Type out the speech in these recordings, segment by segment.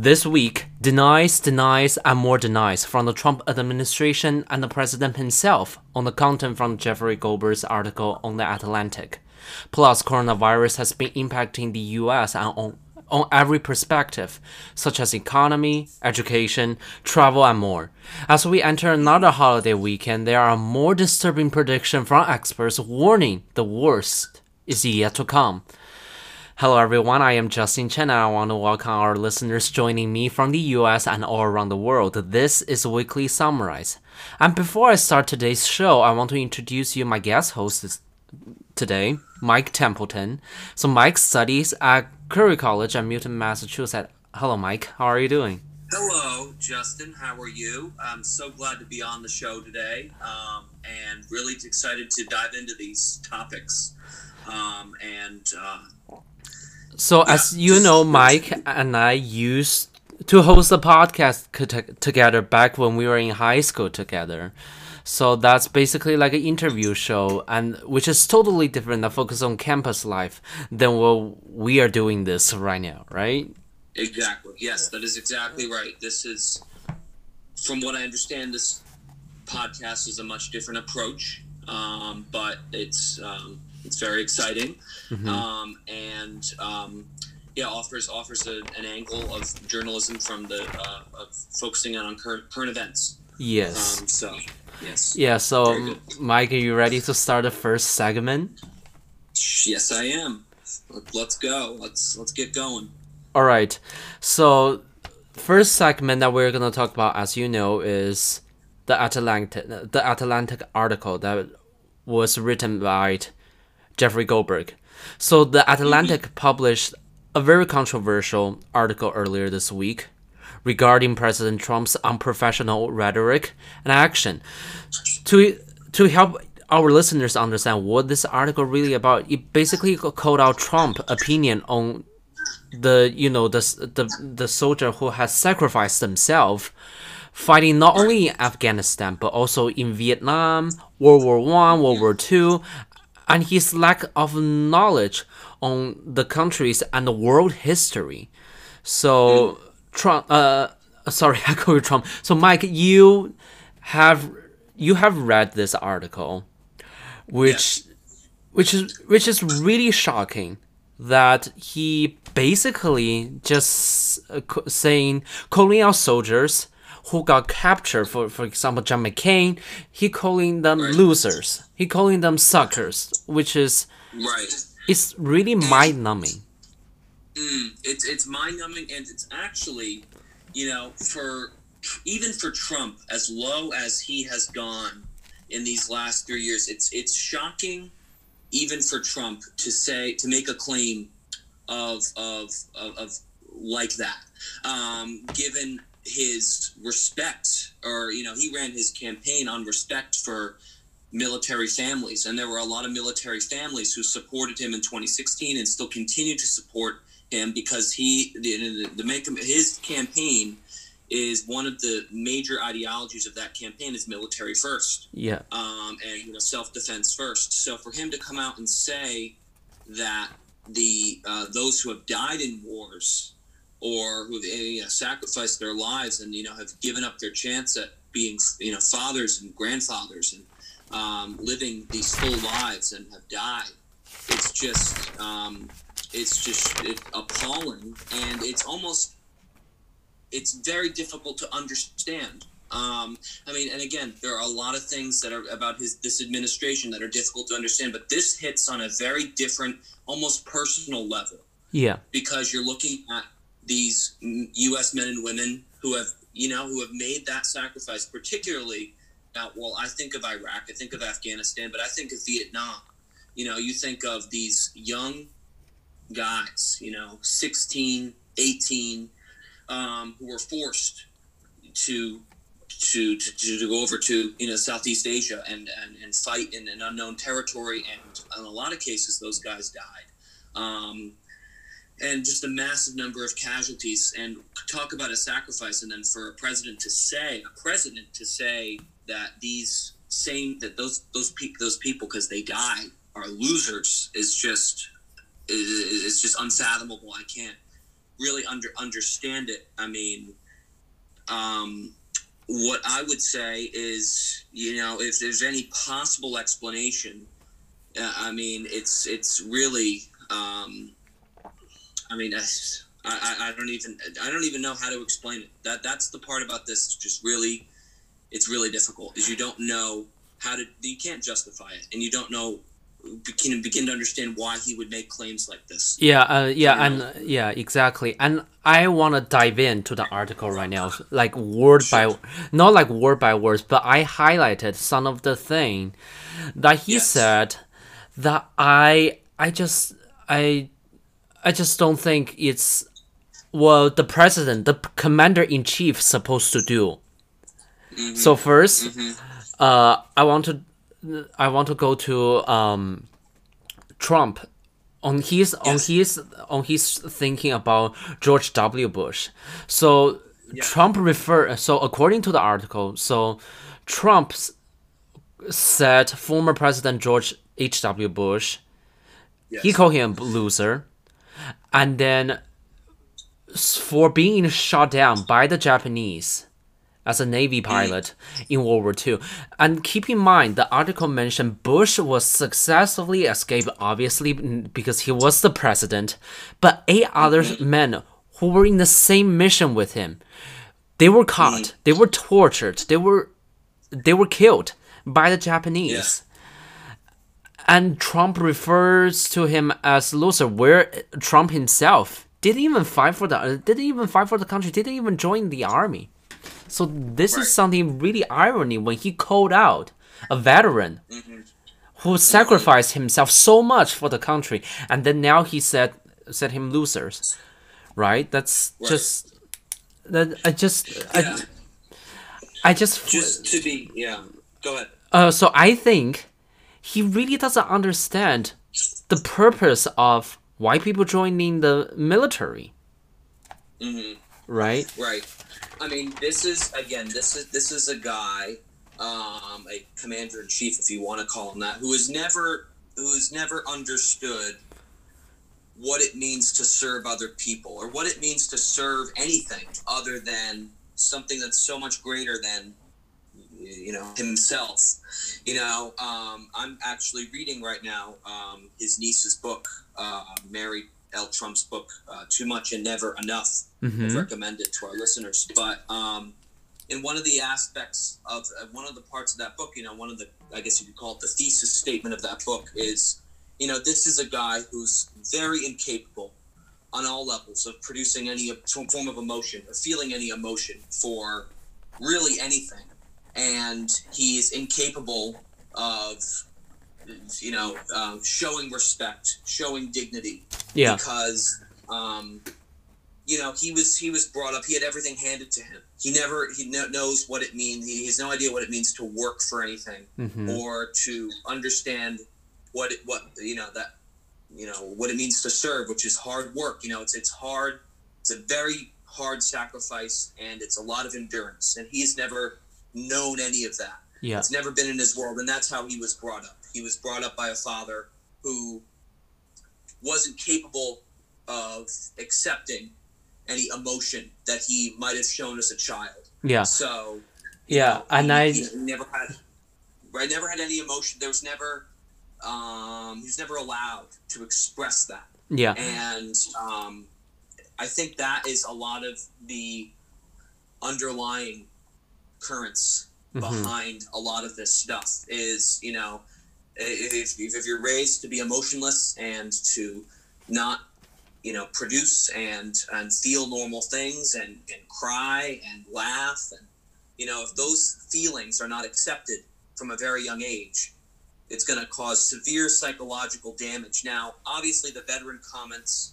This week, denies, denies, and more denies from the Trump administration and the president himself on the content from Jeffrey Goldberg's article on The Atlantic. Plus, coronavirus has been impacting the US and on, on every perspective, such as economy, education, travel, and more. As we enter another holiday weekend, there are more disturbing predictions from experts warning the worst is yet to come. Hello everyone, I am Justin Chen and I want to welcome our listeners joining me from the US and all around the world. This is Weekly Summarize. And before I start today's show, I want to introduce you my guest host today, Mike Templeton. So Mike studies at Curry College in Milton, Massachusetts. Hello Mike, how are you doing? Hello, Justin. How are you? I'm so glad to be on the show today um, and really excited to dive into these topics. Um, and uh, so, as you know, Mike and I used to host a podcast together back when we were in high school together. So that's basically like an interview show, and which is totally different. That focus on campus life than what we are doing this right now, right? Exactly. Yes, that is exactly right. This is, from what I understand, this podcast is a much different approach, um, but it's um, it's very exciting, mm-hmm. um, and um, yeah, offers offers a, an angle of journalism from the uh, of focusing on current current events. Yes. Um, so yes. Yeah. So, Mike, are you ready to start the first segment? Yes, I am. Let's go. Let's let's get going. All right. So, first segment that we're gonna talk about, as you know, is the Atlantic the Atlantic article that was written by Jeffrey Goldberg. So the Atlantic published a very controversial article earlier this week regarding President Trump's unprofessional rhetoric and action. To to help our listeners understand what this article really about, it basically called out Trump opinion on the you know the the the soldier who has sacrificed himself fighting not only in Afghanistan but also in Vietnam, World War One, World War Two, and his lack of knowledge on the countries and the world history. So mm. Trump, uh, sorry, I call you Trump. So Mike, you have you have read this article, which yes. which is which is really shocking that he basically just uh, saying calling out soldiers who got captured, for for example, John McCain, he calling them right. losers. He calling them suckers, which is right. It's really mind numbing. Mm, it's it's mind numbing, and it's actually, you know, for even for Trump, as low as he has gone in these last three years, it's it's shocking, even for Trump to say to make a claim of of of, of like that, um, given his respect, or you know, he ran his campaign on respect for military families, and there were a lot of military families who supported him in 2016 and still continue to support him because he the, the make his campaign is one of the major ideologies of that campaign is military first. Yeah. Um, and you know self defense first. So for him to come out and say that the uh, those who have died in wars or who you know, sacrificed their lives and you know have given up their chance at being you know fathers and grandfathers and um, living these full lives and have died. It's just um, it's just appalling and it's almost it's very difficult to understand. Um, I mean, and again, there are a lot of things that are about his this administration that are difficult to understand, but this hits on a very different, almost personal level. Yeah, because you're looking at these U.S. men and women who have, you know, who have made that sacrifice, particularly now. Well, I think of Iraq, I think of Afghanistan, but I think of Vietnam. You know, you think of these young guys, you know, 16, 18, um, who were forced to to, to, to go over to you know Southeast Asia and, and, and fight in an unknown territory, and in a lot of cases, those guys died. Um, and just a massive number of casualties and talk about a sacrifice and then for a president to say a president to say that these same that those those pe- those people because they die are losers is just is, just unfathomable i can't really under understand it. I mean, um, what I would say is, you know, if there's any possible explanation, uh, I mean, it's it's really, um, I mean, I, I, I don't even I don't even know how to explain it. That that's the part about this. It's just really, it's really difficult. Is you don't know how to you can't justify it, and you don't know can begin to understand why he would make claims like this. Yeah, uh, yeah, and uh, yeah, exactly. And I want to dive into the article right now, like word by, not like word by words, but I highlighted some of the thing that he Yes. said that I, I just, I, I just don't think it's what the president, the commander in chief, supposed to do. So 1st uh, I want to, I want to go to um, Trump on his on his on his thinking about George W. Bush. So Trump refer so according to the article, so Trump said former President George H. W. Bush Yes. he called him a loser, and then for being shot down by the Japanese as a Navy pilot in World War II. And keep in mind, the article mentioned Bush was successfully escaped, obviously because he was the president, but eight other mm-hmm. men who were in the same mission with him, they were caught, they were tortured, they were they were killed by the Japanese. And Trump refers to him as loser, where Trump himself didn't even fight for the didn't even fight for the country, didn't even join the army. So this Right. is something really irony when he called out a veteran who sacrificed himself so much for the country, and then now he said said him losers, right? That's Right. just that I just Yeah. I I just Just to be, yeah. Go ahead. uh, so I think he really doesn't understand the purpose of why people joining the military. Right? Right. I mean, this is again, this is this is a guy, um, a commander in chief, if you want to call him that, who has never who has never understood what it means to serve other people or what it means to serve anything other than something that's so much greater than you know himself you know um, i'm actually reading right now um, his niece's book uh, mary l trump's book uh, too much and never enough Mm-hmm. I've recommended to our listeners. But um, in one of the aspects of uh, one of the parts of that book, you know, one of the, I guess you could call it the thesis statement of that book is, you know, this is a guy who's very incapable on all levels of producing any form of emotion or feeling any emotion for really anything. And he is incapable of, you know, um, showing respect, showing dignity, Yeah. because um, you know he was he was brought up he had everything handed to him he never he kno- knows what it means he has no idea what it means to work for anything Mm-hmm. or to understand what it what you know that you know what it means to serve which is hard work you know it's it's hard it's a very hard sacrifice and it's a lot of endurance and he's never known any of that Yeah. it's never been in his world, and that's how he was brought up. He was brought up by a father who wasn't capable of accepting any emotion that he might have shown as a child. Yeah. So, Yeah. And he, I he never had, I never had any emotion. There was never, um, he was never allowed to express that yeah. and um, I think that is a lot of the underlying currents Mhm. behind a lot of this stuff. Is you know, if, if you're raised to be emotionless and to not you know produce and and feel normal things and and cry and laugh and you know if those feelings are not accepted from a very young age it's going to cause severe psychological damage. Now, obviously, the veteran comments,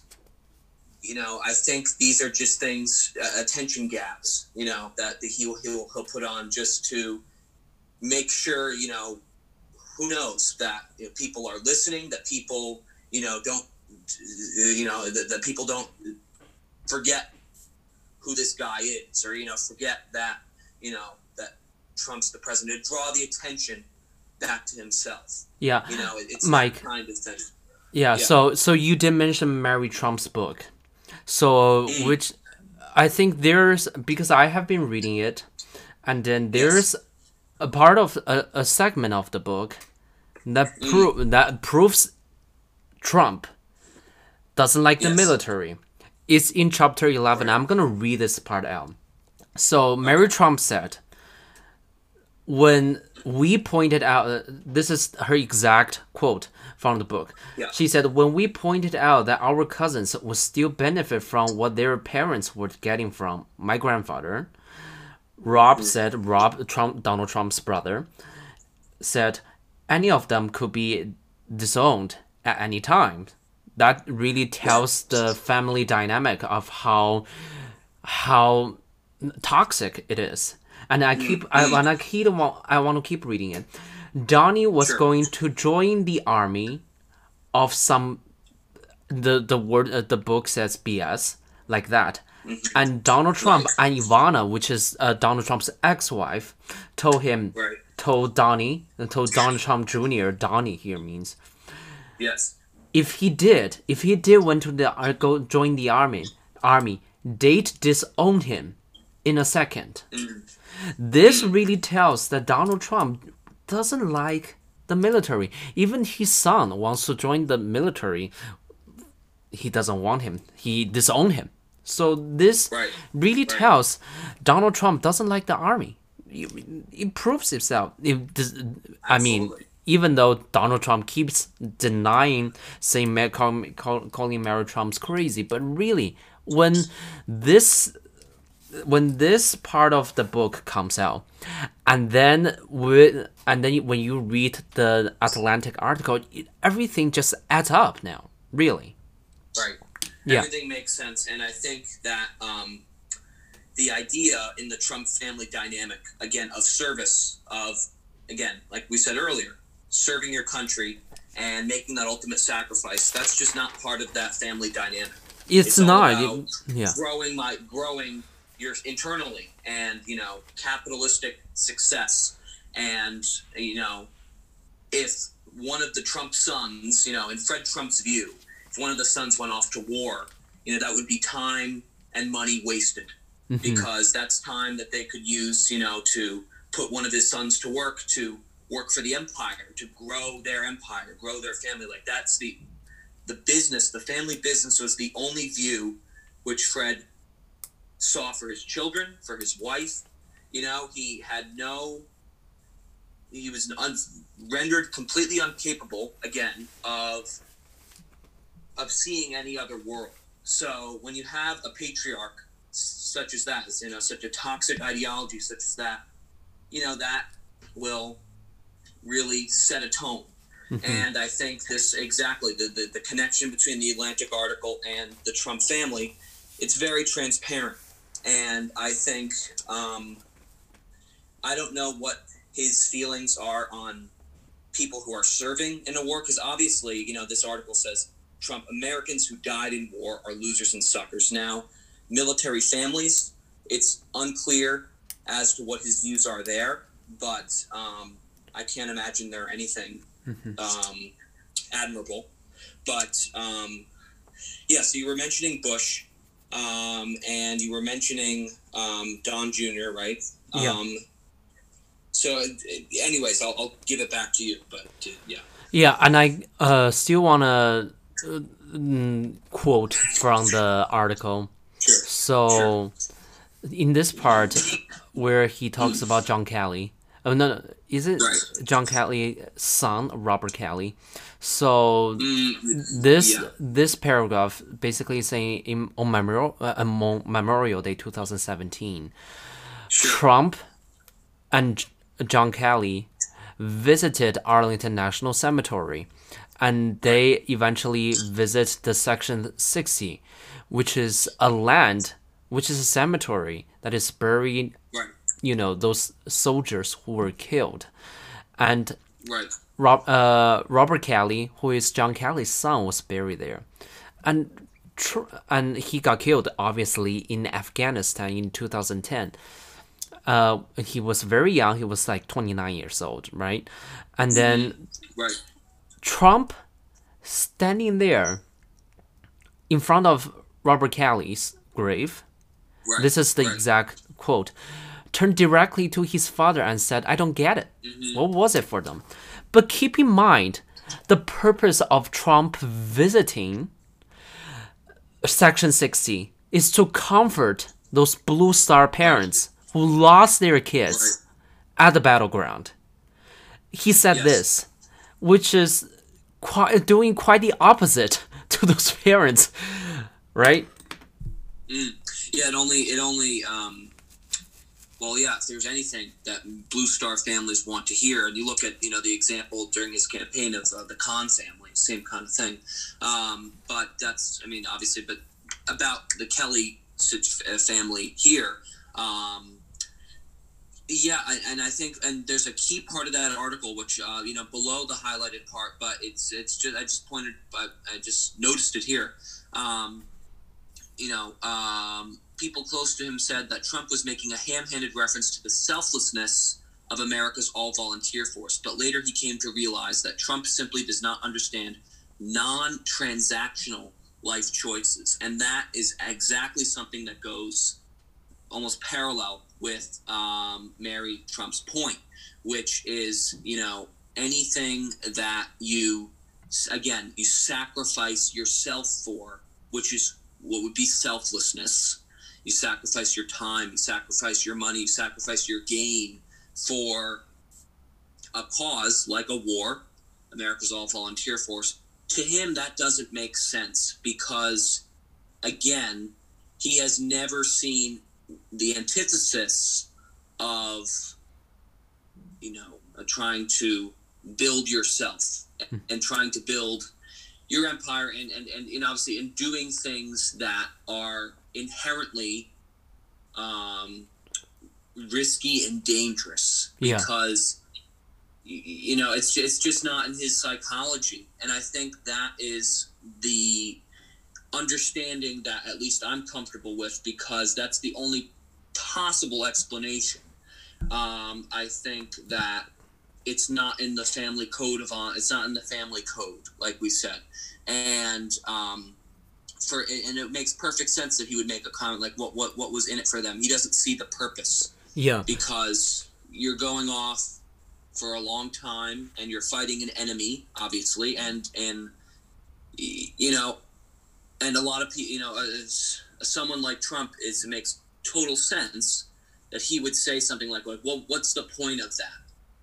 you know, I think these are just things, uh, attention gaps, you know, that the, he'll, he'll, he'll put on just to make sure, you know, who knows that you know, people are listening, that people, you know, don't, you know, that, that people don't forget who this guy is or, you know, forget that, you know, that Trump's the president, to draw the attention back to himself. Yeah. You know, it- it's Mike. kind of thing. Yeah, Yeah. so so you did mention Mary Trump's book. So mm. which I think there's because I have been reading it, and then there's a part of a, a segment of the book that mm. pro- that proves Trump doesn't like the Yes. military. It's in chapter 11. I'm going to read this part out. So, Mary Trump said, when we pointed out, uh, this is her exact quote from the book. Yeah. She said, when we pointed out that our cousins would still benefit from what their parents were getting from my grandfather, Rob said, Rob, Trump, Donald Trump's brother, said any of them could be disowned at any time. That really tells the family dynamic of how how toxic it is. And I keep I want to keep I want to keep reading it. Donnie was Sure. going to join the army of some the the word uh, the book says BS like that. And Donald Trump and Ivana, which is uh, Donald Trump's ex-wife, told him Right. told Donnie and told Donald Trump Jr. Donnie here means Yes. if he did, if he did went to the uh, go join the army, army, they'd disown him in a second. This really tells that Donald Trump doesn't like the military. Even his son wants to join the military. He doesn't want him. He disowned him. So this Right. really tells Donald Trump doesn't like the army. It, proves itself. It, does- I mean, even though Donald Trump keeps denying saying Ma- call, call, calling Mary Trump's crazy, but really, when this when this part of the book comes out, and then with and then when you read the Atlantic article, it, everything just adds up now. Really, Right. Yeah. Everything makes sense, and I think that um, the idea in the Trump family dynamic again of service of again, like we said earlier, serving your country and making that ultimate sacrifice. That's just not part of that family dynamic. it's, all not. it- yeah. growing my growing your internally and you know capitalistic success. And you know if one of the Trump sons you know in Fred Trump's view if one of the sons went off to war you know that would be time and money wasted. Mm-hmm. Because that's time that they could use you know to put one of his sons to work to work for the empire to grow their empire grow their family. Like that's the the business the family business was the only view which Fred saw for his children, for his wife. You know, he had no. He was un, rendered completely incapable again of of seeing any other world. So when you have a patriarch such as that, you know, such a toxic ideology such as that, you know, that will really set a tone. Mm-hmm. And I think this exactly the, the the connection between the Atlantic article and the Trump family, it's very transparent and I think um, I don't know what his feelings are on people who are serving in a war because obviously you know this article says Trump Americans who died in war are losers and suckers. Now, military families, it's unclear as to what his views are there, but um, I can't imagine they're anything um, admirable. But um, yeah, so you were mentioning Bush um, and you were mentioning um, Don Jr., right? Yeah. Um, so, uh, anyways, I'll, I'll give it back to you. But uh, yeah, Yeah, and I uh, still wanna uh, mm, quote from the article. sure. So, in this part where he talks about John Kelly, oh no, no is it Right. John Kelly's son, Robert Kelly? So Mm, this yeah. this paragraph basically saying in, on Memorial uh, on Memorial Day 2017, sure. Trump and John Kelly visited Arlington National Cemetery, and they eventually visit the Section 60, which is a land, which is a cemetery that is buried Right. You know, those soldiers who were killed, and Right. Rob, uh, Robert Kelly, who is John Kelly's son, was buried there, and tr- and he got killed obviously in Afghanistan in 2010. Uh, he was very young. He was like 29 years old, right? And then Right. Trump standing there in front of Robert Kelly's grave. Right. This is the right. exact quote. Turned directly to his father and said, I don't get it. Mm-hmm. What was it for them? But keep in mind, the purpose of Trump visiting Section 60 is to comfort those Blue Star parents who lost their kids at the battleground. He said Yes. this, which is quite, doing quite the opposite to those parents, right? Yeah, it only it only um, well, yeah. If there's anything that Blue Star families want to hear, and you look at you know the example during his campaign of uh, the Khan family, same kind of thing. Um, but that's I mean obviously, but about the Kelly uh, family here. Um, yeah, and I think, and there's a key part of that article, which uh, you know below the highlighted part, but it's it's just I just pointed, I, I just noticed it here. Um, you know, um, people close to him said that Trump was making a ham-handed reference to the selflessness of America's all-volunteer force, but later he came to realize that Trump simply does not understand non-transactional life choices, and that is exactly something that goes almost parallel with um, Mary Trump's point, which is, you know, anything that you, again, you sacrifice yourself for, which is what would be selflessness. You sacrifice your time, you sacrifice your money, you sacrifice your gain for a cause like a war, America's all volunteer force. To him, that doesn't make sense because, again, he has never seen the antithesis of you know uh, trying to build yourself and trying to build your empire and, and and and obviously in doing things that are inherently um risky and dangerous Yeah. because you know it's it's just not in his psychology and i think that is the understanding that at least I'm comfortable with because that's the only possible explanation. Um, I think that it's not in the family code of on. It's not in the family code, like we said, and um, for and it makes perfect sense that he would make a comment like, "What what what was in it for them?" He doesn't see the purpose Yeah. because you're going off for a long time and you're fighting an enemy obviously and and you know and a lot of people you know as someone like trump is it makes total sense that he would say something like like well what's the point of that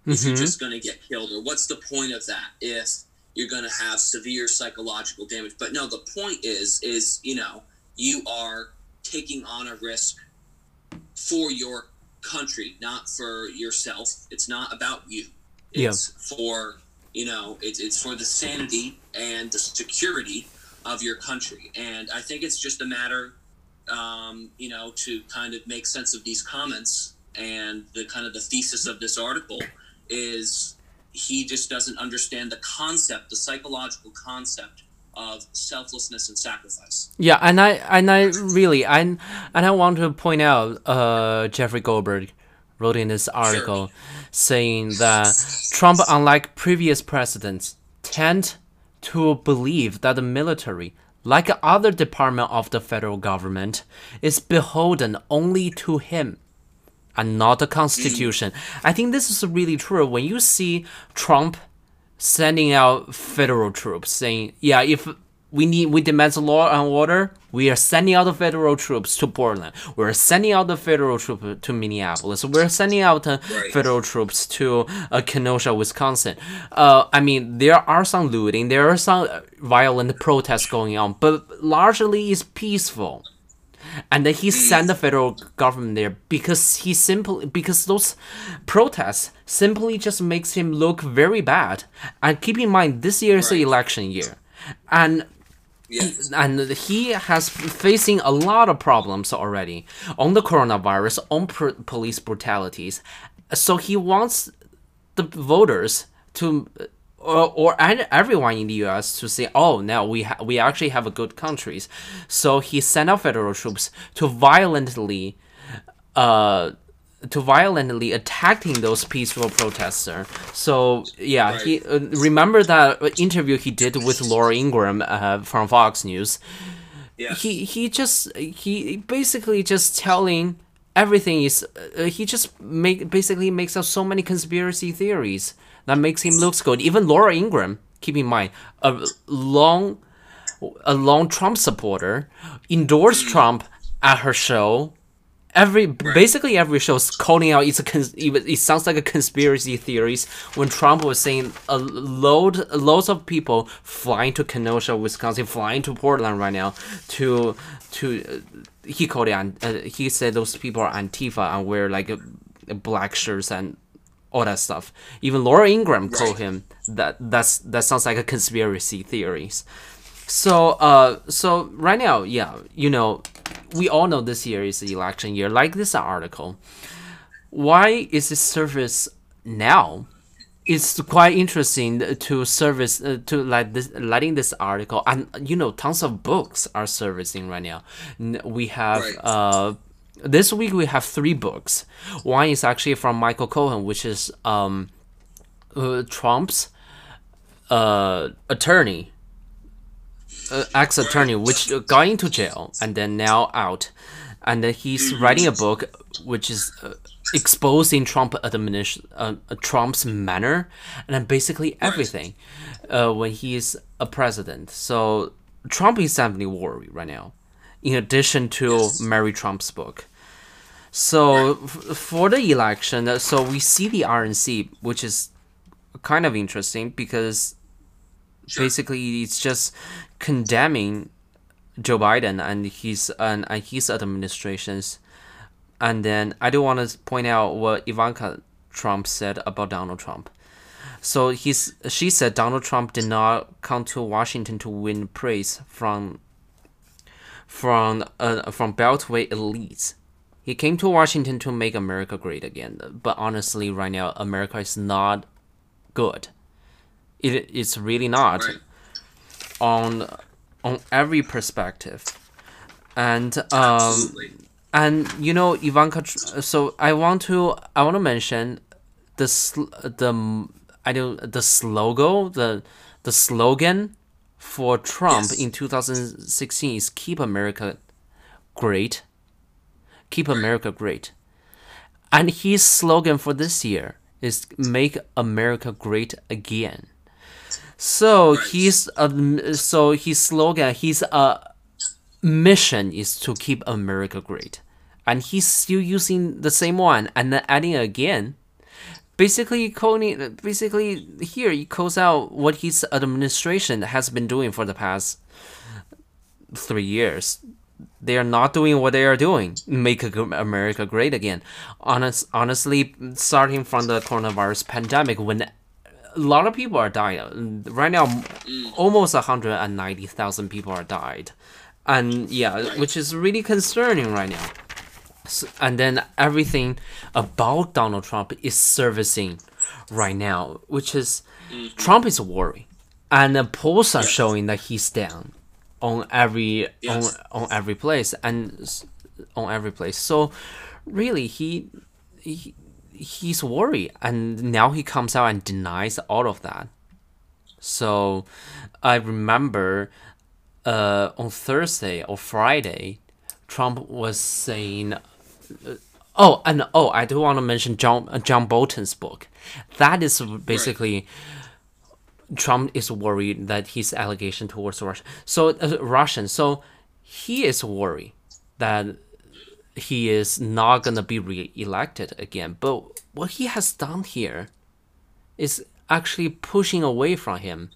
if you're Mhm. just going to get killed or what's the point of that if you're going to have severe psychological damage. But no the point is is you know you are taking on a risk for your country not for yourself. It's not about you. Yeah. for you know it's, it's for the sanity and the security of your country. And i think it's just a matter um, you know to kind of make sense of these comments. And the kind of the thesis of this article is he just doesn't understand the concept the psychological concept of selflessness and sacrifice. Yeah, and I and I really and and I want to point out uh Jeffrey Goldberg wrote in this article saying that Trump unlike previous presidents tend to believe that the military like other department of the federal government is beholden only to him and not the constitution. I think this is really true when you see Trump sending out federal troops saying, yeah, if we need we demand law and order, we are sending out the federal troops to Portland. We're sending out the federal troops to Minneapolis. We're sending out uh, Right. federal troops to uh, Kenosha, Wisconsin. Uh, I mean, there are some looting, there are some uh, violent protests going on, but largely it's peaceful and then he sent the federal government there because he simply because those protests simply just makes him look very bad. And keep in mind this year is the election year. And yes. and he has facing a lot of problems already on the coronavirus on pr- police brutalities. So he wants the voters to or, or everyone in the U.S. to say, "Oh, now we ha- we actually have a good countries." So he sent out federal troops to violently, uh, to violently attacking those peaceful protesters. So yeah, he uh, remember that interview he did with Laura Ingraham uh, from Fox News. Yes. he he just he basically just telling everything is uh, he just make basically makes up so many conspiracy theories that makes him look good. Even Laura Ingraham, keep in mind, a long a long Trump supporter, endorsed Trump at her show. Every basically every show is calling out it's a it, sounds like a conspiracy theories when Trump was saying a load loads of people flying to Kenosha, Wisconsin, flying to Portland right now to to uh, he called it uh, he said those people are Antifa and wear like uh, black shirts and all that stuff. Even Laura Ingraham told Right. him that that's that sounds like a conspiracy theories. So uh so right now, yeah, you know, we all know this year is the election year. Like this article, why is it surface now? It's quite interesting to service uh, to like this letting this article and you know tons of books are servicing right now. We have Right. uh this week we have three books. One is actually from Michael Cohen, which is um uh, Trump's uh attorney uh, ex-attorney which got into jail and then now out. And then he's writing a book which is uh, exposing trump administration uh, uh, trump's manner and then basically everything uh, when he is a president. So trump is definitely worried right now in addition to mary trump's book so f- for the election uh, so we see the rnc which is kind of interesting because basically it's just condemning Joe Biden and his and, and his administrations. And then I do want to point out what Ivanka Trump said about Donald Trump. So he's she said Donald Trump did not come to Washington to win praise from from uh, from Beltway elites. He came to Washington to make America great again. But honestly, right now, America is not good. It it's really not Right. on on every perspective, and um Absolutely. and you know Ivanka. So I want to I want to mention the sl- the I don't the slogan the the slogan for Trump Yes. in 2016 is "Keep America Great." Keep America great. And his slogan for this year is "Make America Great Again." So Right. he's um, so his slogan, his uh mission is to keep America great, and he's still using the same one and then adding again. Basically, calling basically here he calls out what his administration has been doing for the past three years. They are not doing what they are doing. Make America great again. Honest, honestly, starting from the coronavirus pandemic, when a lot of people are dying right now, almost hundred and ninety thousand people are died, and yeah, which is really concerning right now. And then everything about Donald Trump is servicing right now, which is Trump is worried, and the polls are showing that he's down on every Yes. on on every place and on every place. So really, he he he's worried, and now he comes out and denies all of that. So I remember uh, on Thursday or Friday, Trump was saying, "Oh, and oh, I do want to mention John uh, John Bolton's book. That is basically." Trump is worried that his allegation towards Russia, so uh, Russian, so he is worried that he is not gonna be re-elected again. But what he has done here is actually pushing away from him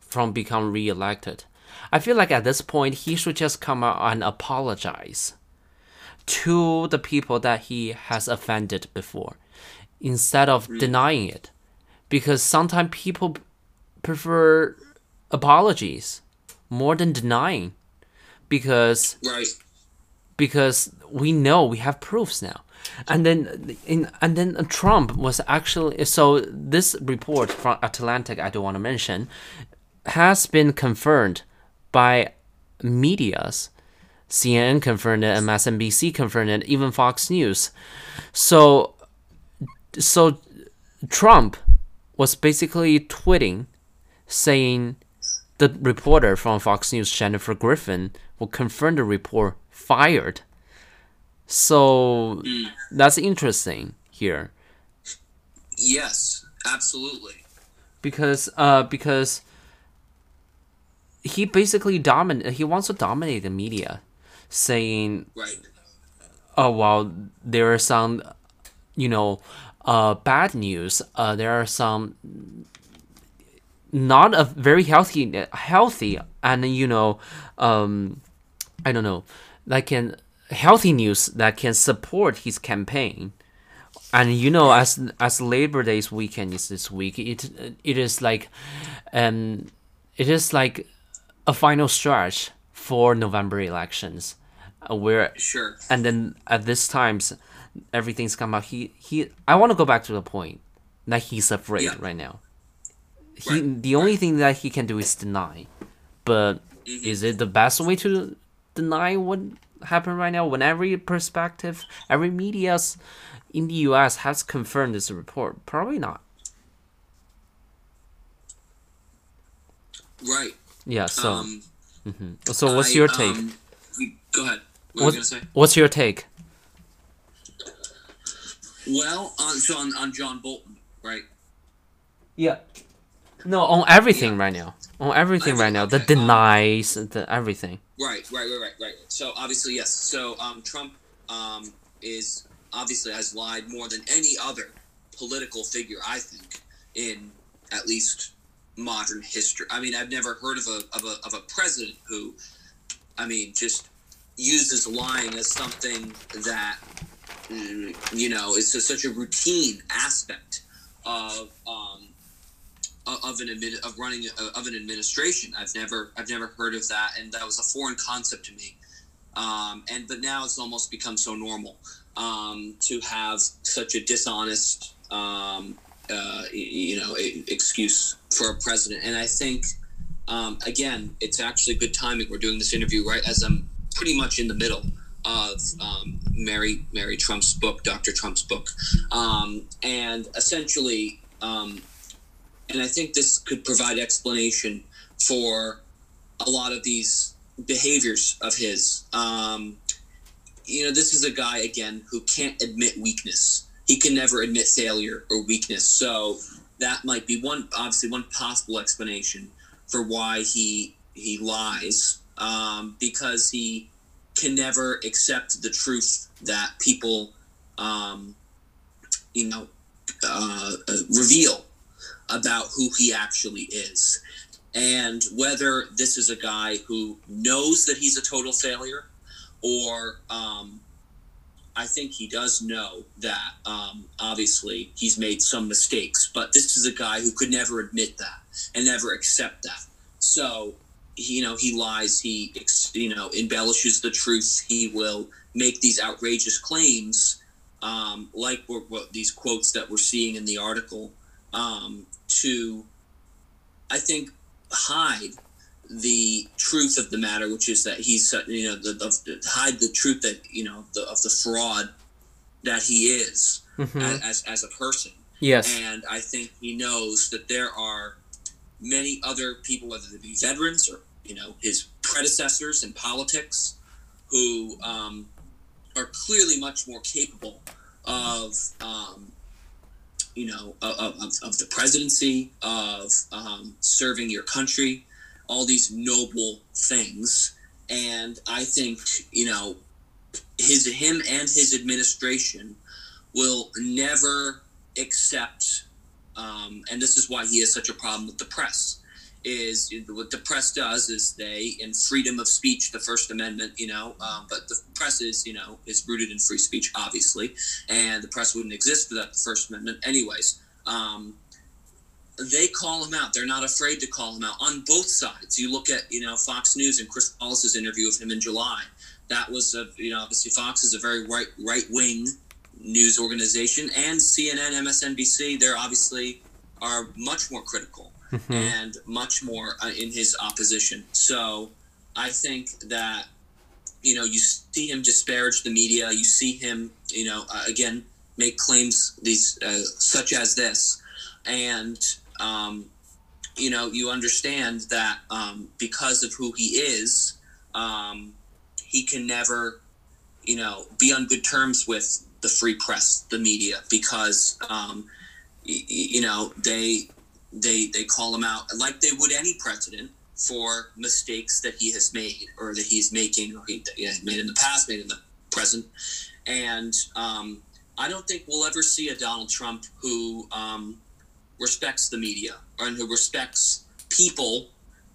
from become re-elected. I feel like at this point he should just come out and apologize to the people that he has offended before instead of mm. denying it. Because sometimes people prefer apologies more than denying. Because Right. because we know we have proofs now. And then in and then trump was actually so this report from atlantic i don't want to mention has been confirmed by medias cnn confirmed it msnbc confirmed it even fox news so so trump was basically tweeting saying the reporter from Fox News, Jennifer Griffin, will confirm the report fired. So that's interesting here Yes, absolutely. because uh because he basically domin he wants to dominate the media, saying Right. oh well there are some you know uh bad news. Uh there are some not a very healthy healthy and you know um i don't know that can healthy news that can support his campaign. And you know as as labor day's weekend is this week it it is like um it is like a final stretch for november elections where Sure. and then at this times everything's come out he he i want to go back to the point that he's afraid Yeah. right now he Right, the only thing that he can do is deny but Mm-hmm. is it the best way to deny what happened right now when every perspective every media's in the us has confirmed this report probably not Right. yeah so um, so what's I, your take um, go ahead. What, what, were you gonna say? what's your take Well, on so on, on John Bolton, right? Yeah. No, on everything Yeah. right now. On everything right now. The Okay, um, denies, the everything. Right, right, right, right, right. So obviously, yes. So um, Trump um, is obviously has lied more than any other political figure, I think, in at least modern history. I mean, I've never heard of a of a of a president who, I mean, just uses lying as something that you know is such a routine aspect of um, of an admin, of running of an administration. I've never I've never heard of that, and that was a foreign concept to me. Um, and but now it's almost become so normal um, to have such a dishonest, um, uh, you know, excuse for a president. And I think um, again, it's actually good timing. We're doing this interview right as I'm pretty much in the middle of um, Mary Mary Trump's book, Dr. Trump's book, um, and essentially, um, and I think this could provide explanation for a lot of these behaviors of his. Um, you know, this is a guy again who can't admit weakness. He can never admit failure or weakness. So that might be one, obviously, one possible explanation for why he he lies, um, because he can never accept the truth that people, um, you know, uh, uh, reveal about who he actually is. And whether this is a guy who knows that he's a total failure, or um, I think he does know that um, obviously he's made some mistakes, but this is a guy who could never admit that and never accept that. So, he, you know, he lies, he, you know, embellishes the truth. He will make these outrageous claims, um, like what, what these quotes that we're seeing in the article, um, to, I think, hide the truth of the matter, which is that he's, you know, the, the hide the truth that you know the, of the fraud that he is Mhm. as, as as a person. Yes. And I think he knows that there are many other people, whether they be veterans or you know his predecessors in politics, who um, are clearly much more capable of um, you know of, of, of the presidency, of um, serving your country, all these noble things. And I think you know his him and his administration will never accept um, and this is why he has such a problem with the press is what the press does is they in freedom of speech the first amendment you know um, but the press is you know is rooted in free speech obviously and the press wouldn't exist without the first amendment anyways. Um, they call him out. They're not afraid to call him out on both sides. You look at you know fox news and chris Wallace's interview of him in july. That was a you know obviously fox is a very right right wing news organization and cnn msnbc they're obviously are much more critical Mhm. and much more uh, in his opposition. So i think that you know you see him disparage the media. You see him you know uh, again make claims these uh, such as this. And um, you know you understand that um, because of who he is, um, he can never you know be on good terms with the free press, the media, because um, y- you know they they they call him out like they would any president for mistakes that he has made or that he's making or he yeah, made in the past, made in the present, and um, I don't think we'll ever see a Donald Trump who um, respects the media and who respects people,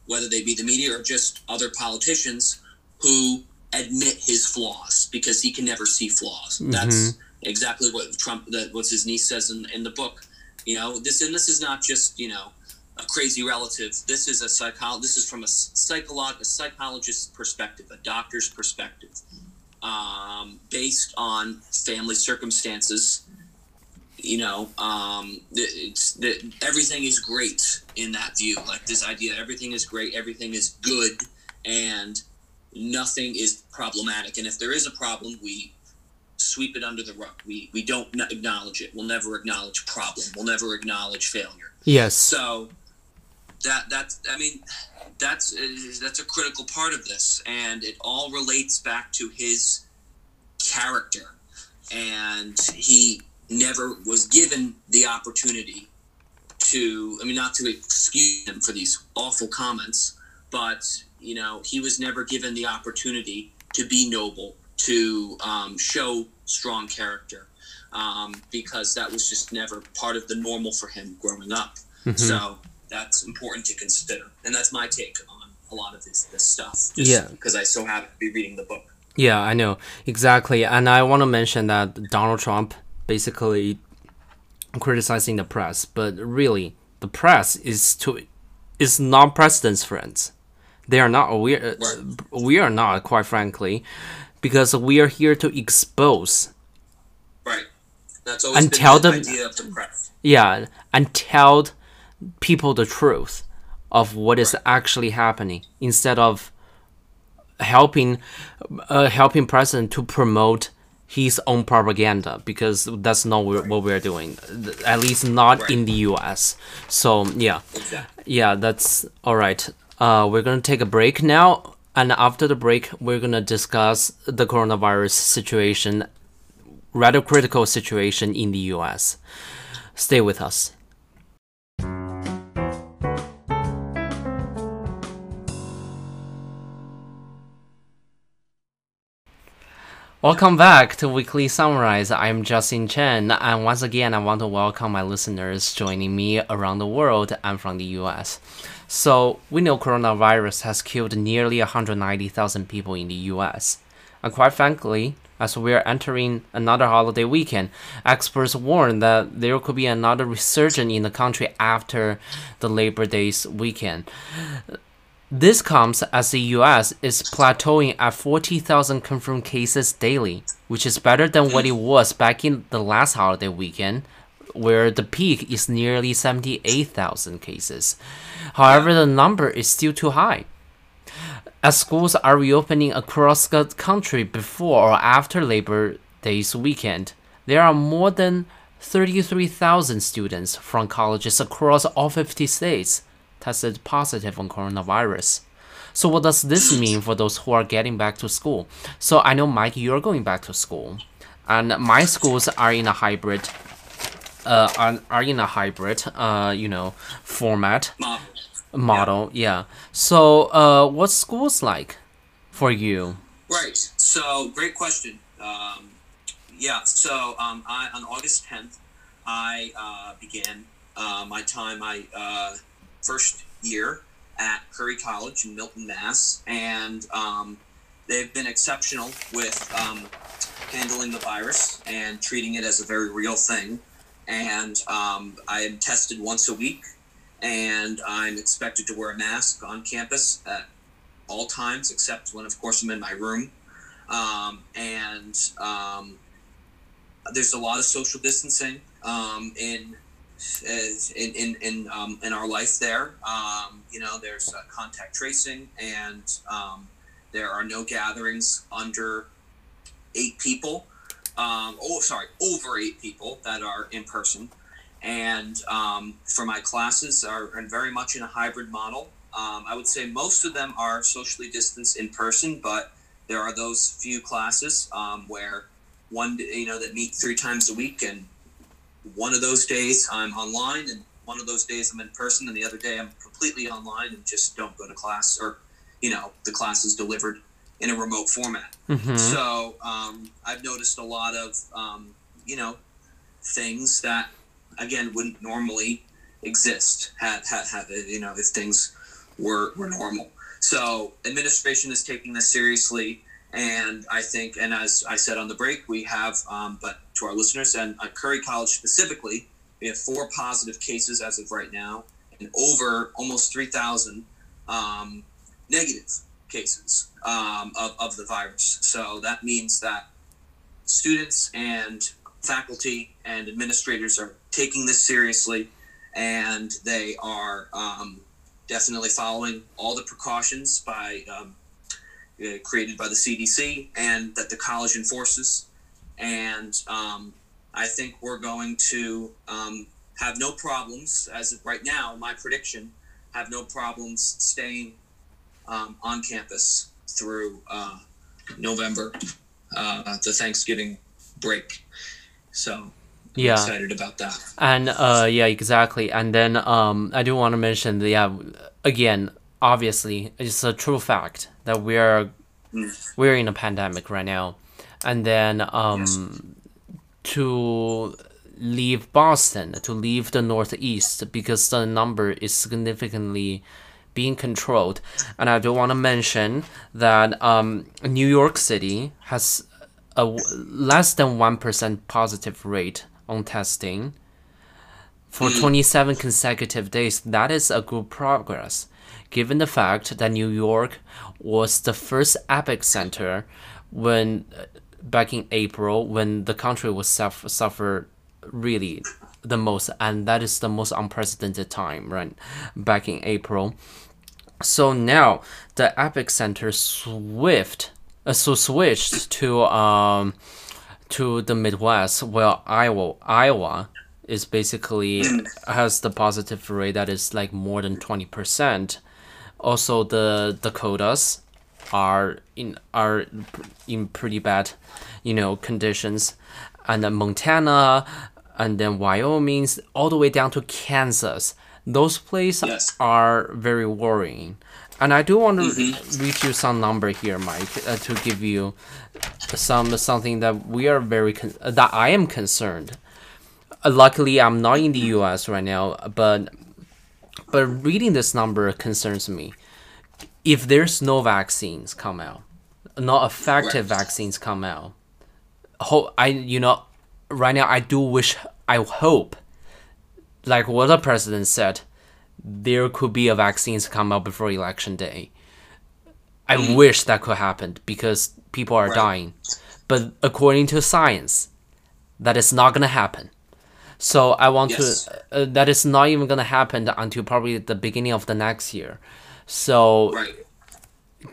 whether they be the media or just other politicians who admit his flaws because he can never see flaws. That's exactly what Trump, that what's his niece says in, in the book. You know, this and this is not just you know a crazy relative. This is a psycho. This is from a psycholog a psychologist's perspective, a doctor's perspective, um, based on family circumstances. You know, um, it's that everything is great in that view. Like this idea, everything is great, everything is good, and nothing is problematic. And if there is a problem, we sweep it under the rug. We we don't acknowledge it. We'll never acknowledge problem. We'll never acknowledge failure. Yes. So that that's I mean that's that's a critical part of this, and it all relates back to his character, and he never was given the opportunity to. I mean, not to excuse him for these awful comments, but you know he was never given the opportunity to be noble, to um, show strong character, um, because that was just never part of the normal for him growing up. So that's important to consider, and that's my take on a lot of this this stuff. Yeah. because I so happen to be reading the book. Yeah, I know exactly, and I want to mention that Donald Trump basically criticizing the press, but really the press is to is not president's friends. They are not. We are, we are not, quite frankly, because we are here to expose. Right. That's always And been tell the them- idea of the press. Yeah, and tell people the truth of what is actually happening instead of helping uh, helping president to promote his own propaganda because that's not what what we're doing at least not Right. in the US so yeah Exactly. yeah that's all right uh we're going to take a break now and after the break we're going to discuss the coronavirus situation rather critical situation in the US stay with us Welcome back to Weekly Summarize. I'm Justin Chen, and once again, I want to welcome my listeners joining me around the world and from the US. So, we know coronavirus has killed nearly 190,000 people in the US. And quite frankly, as we are entering another holiday weekend, experts warn that there could be another resurgence in the country after the Labor Day's weekend. This comes as the US is plateauing at 40,000 confirmed cases daily, which is better than what it was back in the last holiday weekend, where the peak is nearly 78,000 cases. However, the number is still too high. As schools are reopening across the country before or after Labor Day's weekend, there are more than 33,000 students from colleges across all 50 states tested positive on coronavirus. So, what does this mean for those who are getting back to school? So, I know, Mike, you're going back to school, and my schools are in a hybrid. Uh, are, are in a hybrid, uh, you know, format Model. model. Yeah. So, uh, what's schools like for you? Right. So, great question. Um, yeah. So, um, I on August 10th, I uh, began uh, my time, my uh, first year at Curry College in Milton, Mass, and um, they've been exceptional with um, handling the virus and treating it as a very real thing. And um, I am tested once a week, and I'm expected to wear a mask on campus at all times, except when, of course, I'm in my room. Um, and um, there's a lot of social distancing um, in in in in, um, in our life there. Um, you know, there's uh, contact tracing, and there are no gatherings under eight people. Um, oh, sorry, over eight people that are in person, and um, for my classes are, are very much in a hybrid model. Um, I would say most of them are socially distanced in person, but there are those few classes um, where one you know that meet three times a week, and one of those days I'm online, and one of those days I'm in person, and the other day I'm completely online and just don't go to class, or you know the class is delivered in a remote format. Mhm. So um, I've noticed a lot of um, you know things that again wouldn't normally exist had, had, had you know if things were were normal. So administration is taking this seriously, and I think, and as I said on the break, we have, um, but to our listeners and at Curry College specifically, we have four positive cases as of right now, and over almost three thousand um, negative cases um, of, of the virus. So that means that students and faculty and administrators are taking this seriously and they are um, definitely following all the precautions by um, uh, created by the CDC and that the college enforces. And um, I think we're going to um, have no problems as of right now. My prediction have no problems staying um, on campus through uh, November, uh, the Thanksgiving break. So Yeah. excited about that. And uh yeah, exactly. And then um I do want to mention that yeah, again, obviously it's a true fact that we are we're in a pandemic right now. And then um to leave Boston, to leave the northeast because the number is significantly being controlled. And I do want to mention that um, New York City has a w- less than 1% positive rate on testing for 27 consecutive days. That is a good progress, given the fact that New York was the first epicenter when uh, back in April when the country was suff- suffer really the most, and that is the most unprecedented time, right? Back in April. So now the epicenter swift, uh, so switched to um to the Midwest, well, Iowa, Iowa is basically has the positive rate that is like more than twenty percent. Also, the Dakotas are in are in pretty bad, you know, conditions, and then Montana, and then Wyoming, all the way down to Kansas. Those places Yes. are very worrying. And I do want to read you some number here, Mike, uh, to give you some something that we are very con- uh, that I am concerned. Uh, luckily, I'm not in the U.S. right now, but but reading this number concerns me. If there's no vaccines come out, no effective Right. vaccines come out, ho- I you know, right now I do wish I hope, like what the president said, there could be a vaccine to come out before election day. I wish that could happen because people are Right. dying, but according to science, that is not gonna happen. So I want Yes. to. Uh, that is not even gonna happen until probably the beginning of the next year. So Right.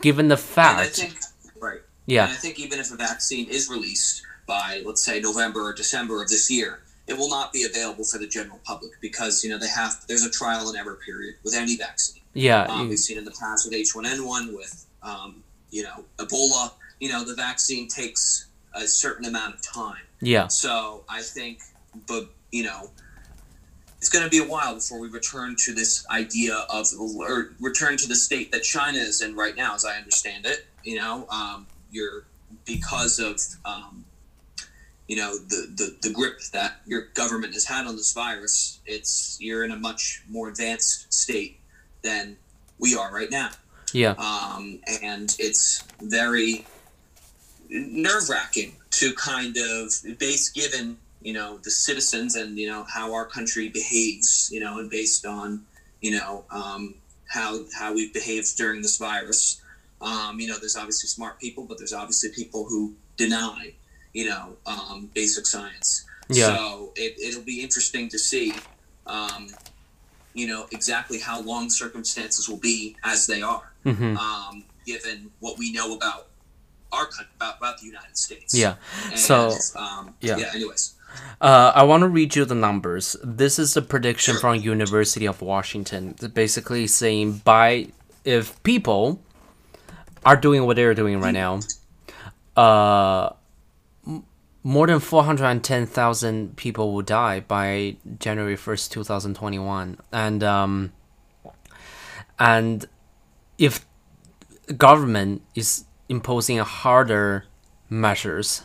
given the fact, think, right. yeah, And I think even if a vaccine is released by, let's say, November or December of this year, it will not be available for the general public because you know they have there's a trial and error period with any vaccine. yeah, Um, we've seen in the past with H1N1, with um, you know Ebola. You know the vaccine takes a certain amount of time. yeah, So I think, but you know, it's going to be a while before we return to this idea of or return to the state that China is in right now, as I understand it. You know, um, you're because of um, you know the, the the grip that your government has had on this virus. It's you're in a much more advanced state than we are right now yeah, um, and it's very nerve wracking to kind of base given you know the citizens and you know how our country behaves you know and based on you know um, how how we've behaved during this virus um, you know there's obviously smart people but there's obviously people who deny you know um, basic science Yeah. so it, it'll be interesting to see um, you know exactly how long circumstances will be as they are hmm um, given what we know about our about, about the United States. yeah. And, So, um, yeah. yeah. Anyways, Uh, I want to read you the numbers. This is a prediction from University of Washington, basically saying by if people are doing what they're doing right now, uh, more than 410,000 people will die by January 1st, 2021. And um, and if government is imposing harder measures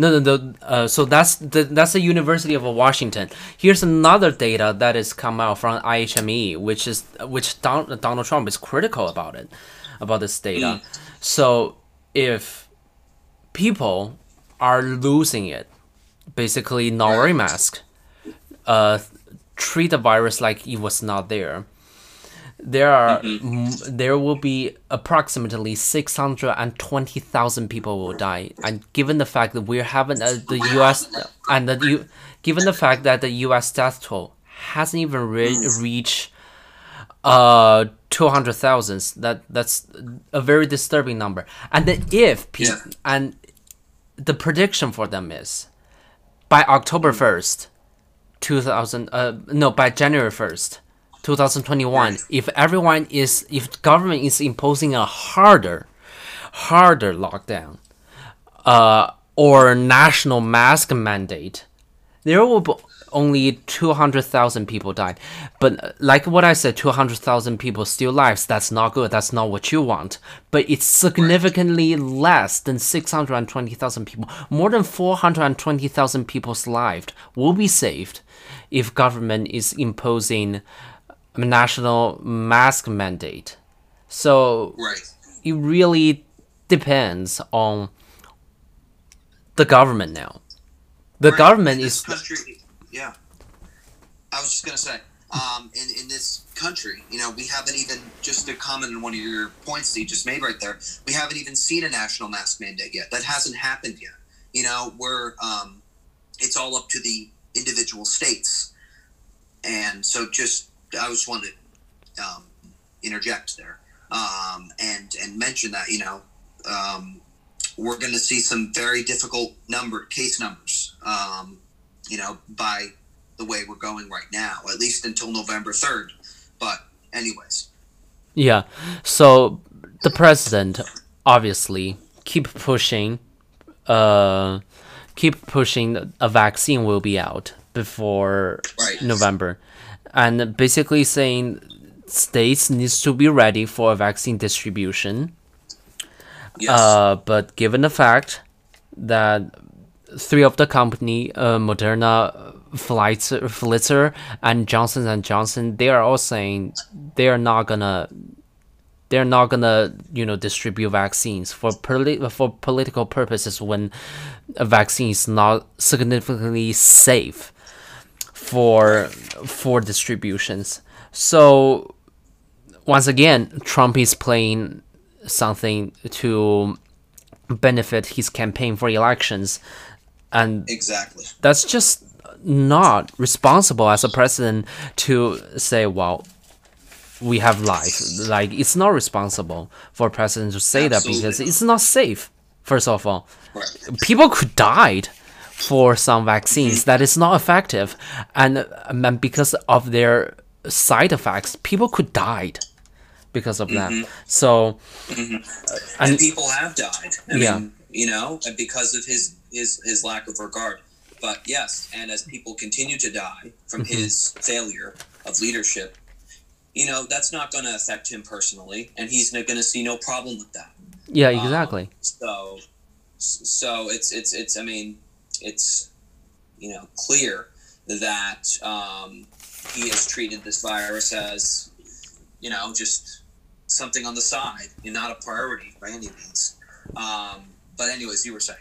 no, no, no. Uh, so that's the that's the University of Washington. Here's another data that is come out from IHME, which is which Don, Donald Trump is critical about it, about this data. So if people are losing it, basically not wearing mask, uh, treat the virus like it was not there there are mm-hmm. there will be approximately 620,000 people will die and given the fact that we're having uh, the US and the U, given the fact that the US death toll hasn't even re- mm. reached uh 200,000 that that's a very disturbing number and then if people yeah. and the prediction for them is by October 1st 2000 uh no by January 1st 2021 if everyone is if government is imposing a harder harder lockdown uh, or national mask mandate there will be only 200,000 people died but like what i said 200,000 people still lives that's not good that's not what you want but it's significantly less than 620,000 people more than 420,000 people's lives will be saved if government is imposing a national mask mandate. So right. it really depends on the government now. The right. government is country, yeah. I was just gonna say, um, in in this country, you know, we haven't even just to comment on one of your points that you just made right there. We haven't even seen a national mask mandate yet. That hasn't happened yet. You know, we're um, it's all up to the individual states, and so just I just wanted to um, interject there um, and and mention that you know um, we're going to see some very difficult number case numbers. You know, by the way we're going right now, at least until November third. But anyways, yeah. So the president obviously keep pushing. Uh, keep pushing. A vaccine will be out before right. November and basically saying states needs to be ready for a vaccine distribution. Yes. Uh, but given the fact that three of the company, uh, Moderna, Pfizer, Pfizer, and Johnson and Johnson, they are all saying they are not gonna, they're not gonna, you know, distribute vaccines for poli- for political purposes when a vaccine is not significantly safe for for distributions. So once again, Trump is playing something to benefit his campaign for elections, and exactly that's just not responsible as a president to say, well, we have life. Like it's not responsible for a president to say Absolutely. that because it's not safe. First of all, right. people could die for some vaccines that is not effective, and, and because of their side effects, people could die because of mm-hmm. that. So, mm-hmm. and, and, people have died. I yeah, mean, you know, because of his his his lack of regard. But yes, and as people continue to die from mm-hmm. his failure of leadership, you know, that's not going to affect him personally, and he's going to see no problem with that. Yeah, exactly. Um, so, so it's it's it's. I mean, it's you know clear that um, he has treated this virus as you know just something on the side and not a priority by any means. Um, but anyways, you were saying.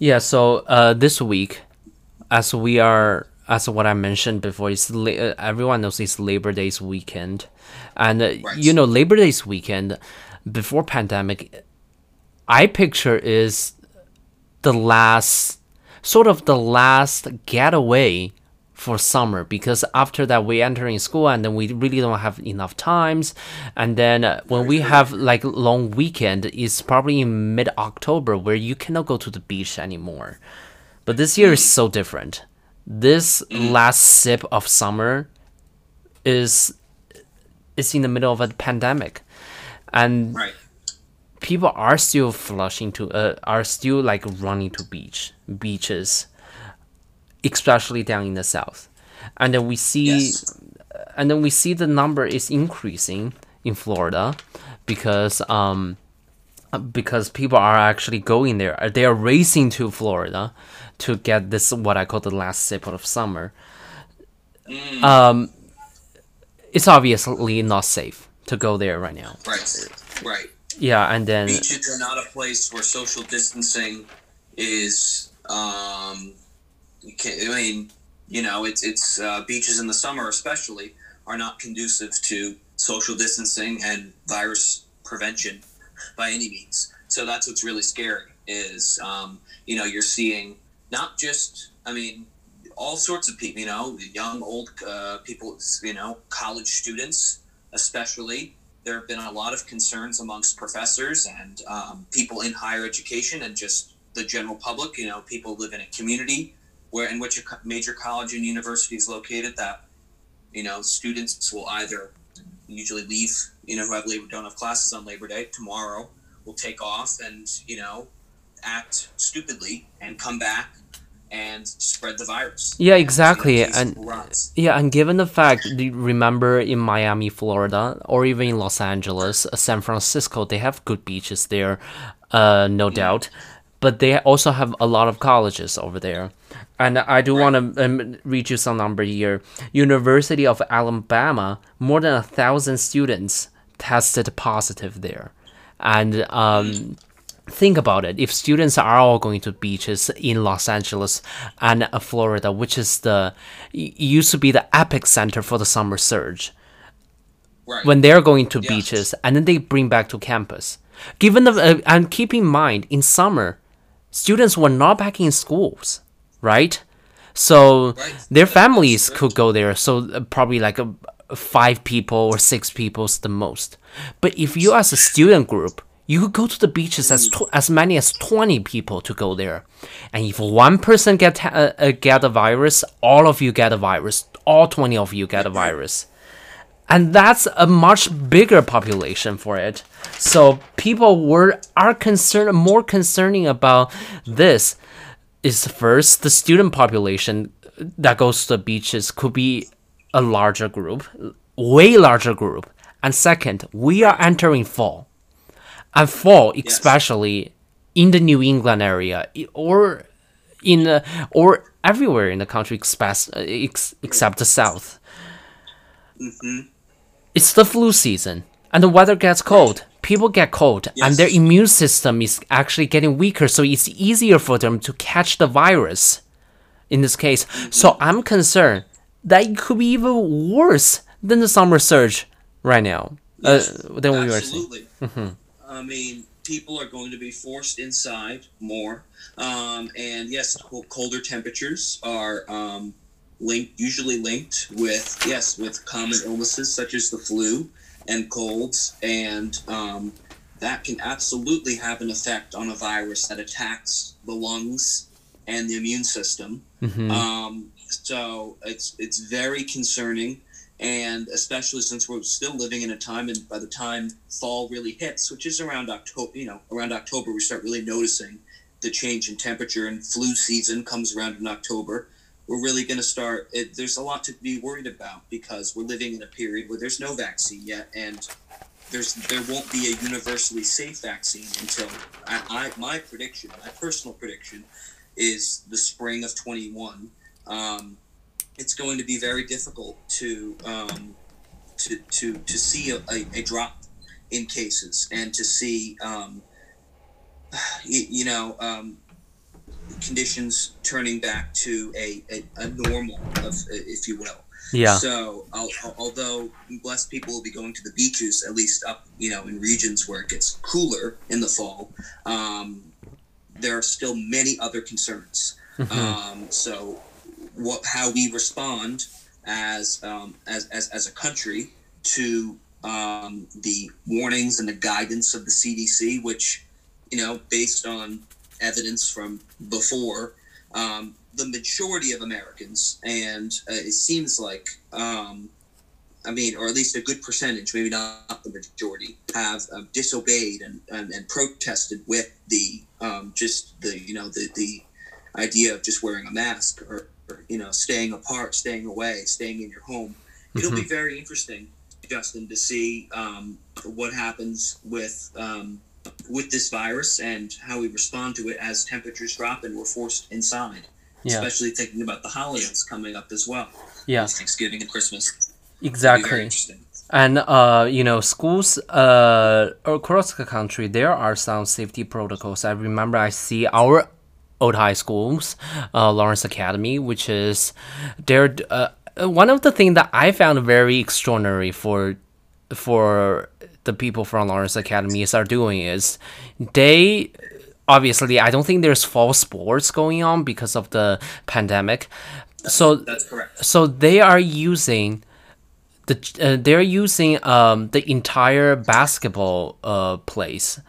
Yeah. So uh, this week, as we are as what I mentioned before, it's uh, everyone knows it's Labor Day's weekend, and uh, right. you know Labor Day's weekend before pandemic, I picture is the last sort of the last getaway for summer because after that we enter in school and then we really don't have enough times. And then uh, when we have like long weekend it's probably in mid october where you cannot go to the beach anymore. But this year is so different. This last sip of summer is is in the middle of a pandemic, and Right. people are still flushing to uh, are still like running to beach beaches especially down in the south and then we see Yes. and then we see the number is increasing in Florida because um because people are actually going there they are racing to Florida to get this what I call the last sip of summer um it's obviously not safe to go there right now Right. Right. yeah and then Beaches are not a place where social distancing is. Um, you can't, I mean, you know, it's it's uh, beaches in the summer especially are not conducive to social distancing and virus prevention by any means. So that's what's really scary. Is um, you know you're seeing not just I mean all sorts of people. You know, young, old uh, people. You know, college students especially there have been a lot of concerns amongst professors and um, people in higher education and just the general public. You know, people live in a community where in which a major college and university is located. That you know, students will either usually leave. You know, who have labor don't have classes on Labor Day tomorrow will take off and you know act stupidly and come back and spread the virus. Yeah, And, you know, exactly, and- rise. Yeah, and given the fact, remember in Miami, Florida, or even in Los Angeles, uh, San Francisco, they have good beaches there, uh, no doubt, but they also have a lot of colleges over there. And I do want to um, read you some number here. University of Alabama, more than a thousand students tested positive there, and um, think about it if students are all going to beaches in los angeles and uh, florida which is the used to be the epic center for the summer surge Right. when they're going to Yes. beaches and then they bring back to campus given the uh, and keep in mind in summer students were not back in schools right? So Right. their families could go there so uh, probably like a, five people or six people's the most. But if you as a student group you could go to the beaches as tw- as many as 20 people to go there. And if one person get uh, uh, get a virus all of you get a virus all 20 of you get a virus. And that's a much bigger population for it. So people were are concerned more concerning about this is first the student population that goes to the beaches could be a larger group way larger group. And second we are entering fall. And fall especially in the new england area or in uh, or everywhere in the country express, uh, ex- except the south. Hmm it's the flu season and the weather gets cold people get cold and their immune system is actually getting weaker so it's easier for them to catch the virus in this case. So i'm concerned that it could be even worse than the summer surge right now uh, than we were seeing. Absolutely. I mean, people are going to be forced inside more, um, and yes, colder temperatures are um, linked, usually linked with yes, with common illnesses such as the flu and colds, and um, that can absolutely have an effect on a virus that attacks the lungs and the immune system. Mhm. Um, so it's it's very concerning, and especially since we're still living in a time, and by the time fall really hits, which is around October, you know, around October, we start really noticing the change in temperature, and flu season comes around in October. We're really going to start. It, there's a lot to be worried about because we're living in a period where there's no vaccine yet, and there's there won't be a universally safe vaccine until I, I my prediction, my personal prediction, is the spring of 21. Um, it's going to be very difficult to um, to, to to see a, a, drop in cases and to see um, you, you know um, conditions turning back to a, a, a normal of if you will. Yeah. So, al- al- although blessed people will be going to the beaches, at least up, you know, in regions where it gets cooler in the fall, um, there are still many other concerns. Um, so, what, how we respond as um, as, as as a country to um, the warnings and the guidance of the CDC, which you know, based on evidence from before, um, the majority of Americans, and uh, it seems like, um, I mean, or at least a good percentage, maybe not the majority, have um, disobeyed and, and, and protested with the um, just the you know the the idea of just wearing a mask or, or you know staying apart, staying away, staying in your home. It'll be very interesting, Justin, to see um, what happens with um, with this virus and how we respond to it as temperatures drop and we're forced inside. Yeah. Especially thinking about the holidays coming up as well. Yeah, Thanksgiving and Christmas. It'll be very exactly. And uh, you know, schools uh across the country, there are some safety protocols. I remember I see our old high schools, uh, Lawrence Academy, which is there. Uh, one of the things that I found very extraordinary for for the people from Lawrence Academies are doing is they obviously I don't think there's fall sports going on because of the pandemic. So That's correct. so they are using the uh, they're using um the entire basketball uh place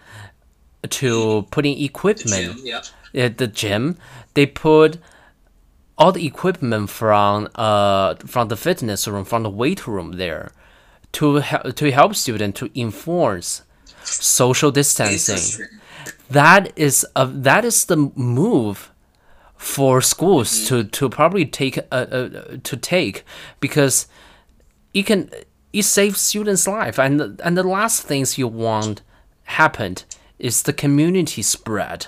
to putting equipment gym, yep. at the gym. They put all the equipment from uh from the fitness room from the weight room there to help to help students to enforce social distancing. That is a that is the move for schools to to probably take uh, uh, to take because it can it saves students life. And the- and the last things you want happened is the community spread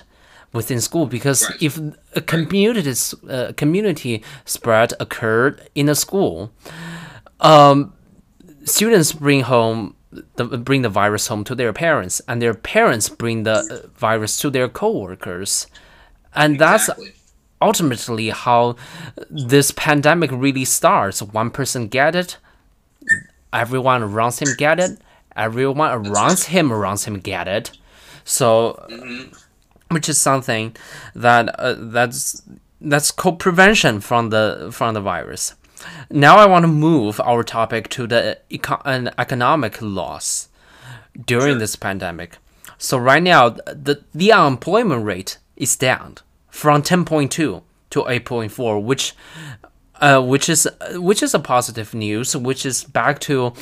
within school because Right. if a community uh, community spread occurred in a school um students bring home the, bring the virus home to their parents and their parents bring the uh, virus to their coworkers. And that's ultimately how this pandemic really starts. One person get it everyone around him get it everyone around him around him get it. So which is something that uh, that's that's called prevention from the from the virus now i want to move our topic to the economic loss during Sure. this pandemic so right now the the unemployment rate is down from 10.2 to 8.4 which uh, which is which is a positive news, which is back to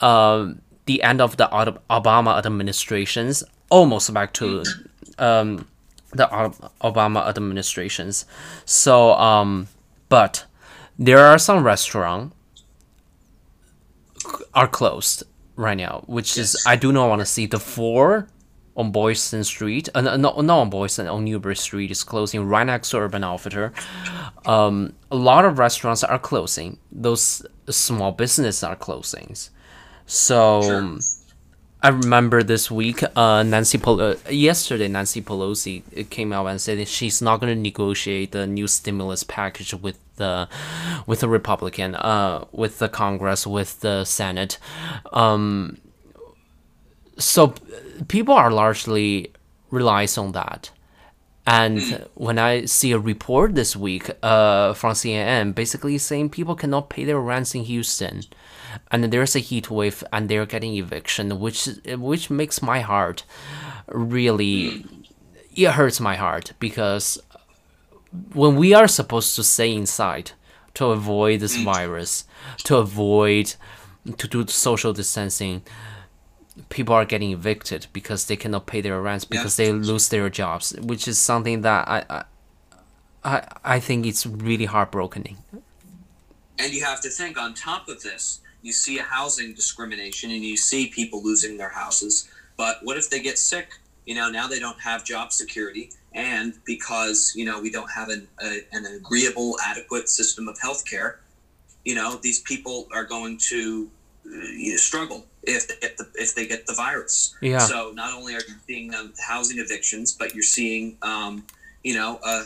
uh, the end of the Obama administrations, almost back to um, the Obama administrations. So, um, but there are some restaurants are closed right now, which is I do not want to see the four on Boylston Street. Uh, no, not on Boylston, on Newbury Street is closing right next to Urban Outfitter. Um, a lot of restaurants are closing. Those small businesses are closing. So Sure. I remember this week, uh, Nancy uh, yesterday Nancy Pelosi uh, came out and said she's not going to negotiate the new stimulus package with the with the Republican, uh, with the Congress, with the Senate. Um, so people are largely relies on that. And when I see a report this week uh, from CNN, basically saying people cannot pay their rents in Houston, and there's a heat wave, and they're getting eviction, which which makes my heart really it hurts my heart because when we are supposed to stay inside to avoid this mm. virus, to avoid to do social distancing, people are getting evicted because they cannot pay their rents because they lose their jobs, which is something that I I I, I think it's really heartbreaking. And you have to think on top of this, you see a housing discrimination and you see people losing their houses. But what if they get sick? You know, now they don't have job security. And because, you know, we don't have an, a, an agreeable, adequate system of health care, you know, these people are going to uh, you know, struggle if they get the if they get the virus. Yeah. So not only are you seeing um, housing evictions, but you're seeing, um, you know, a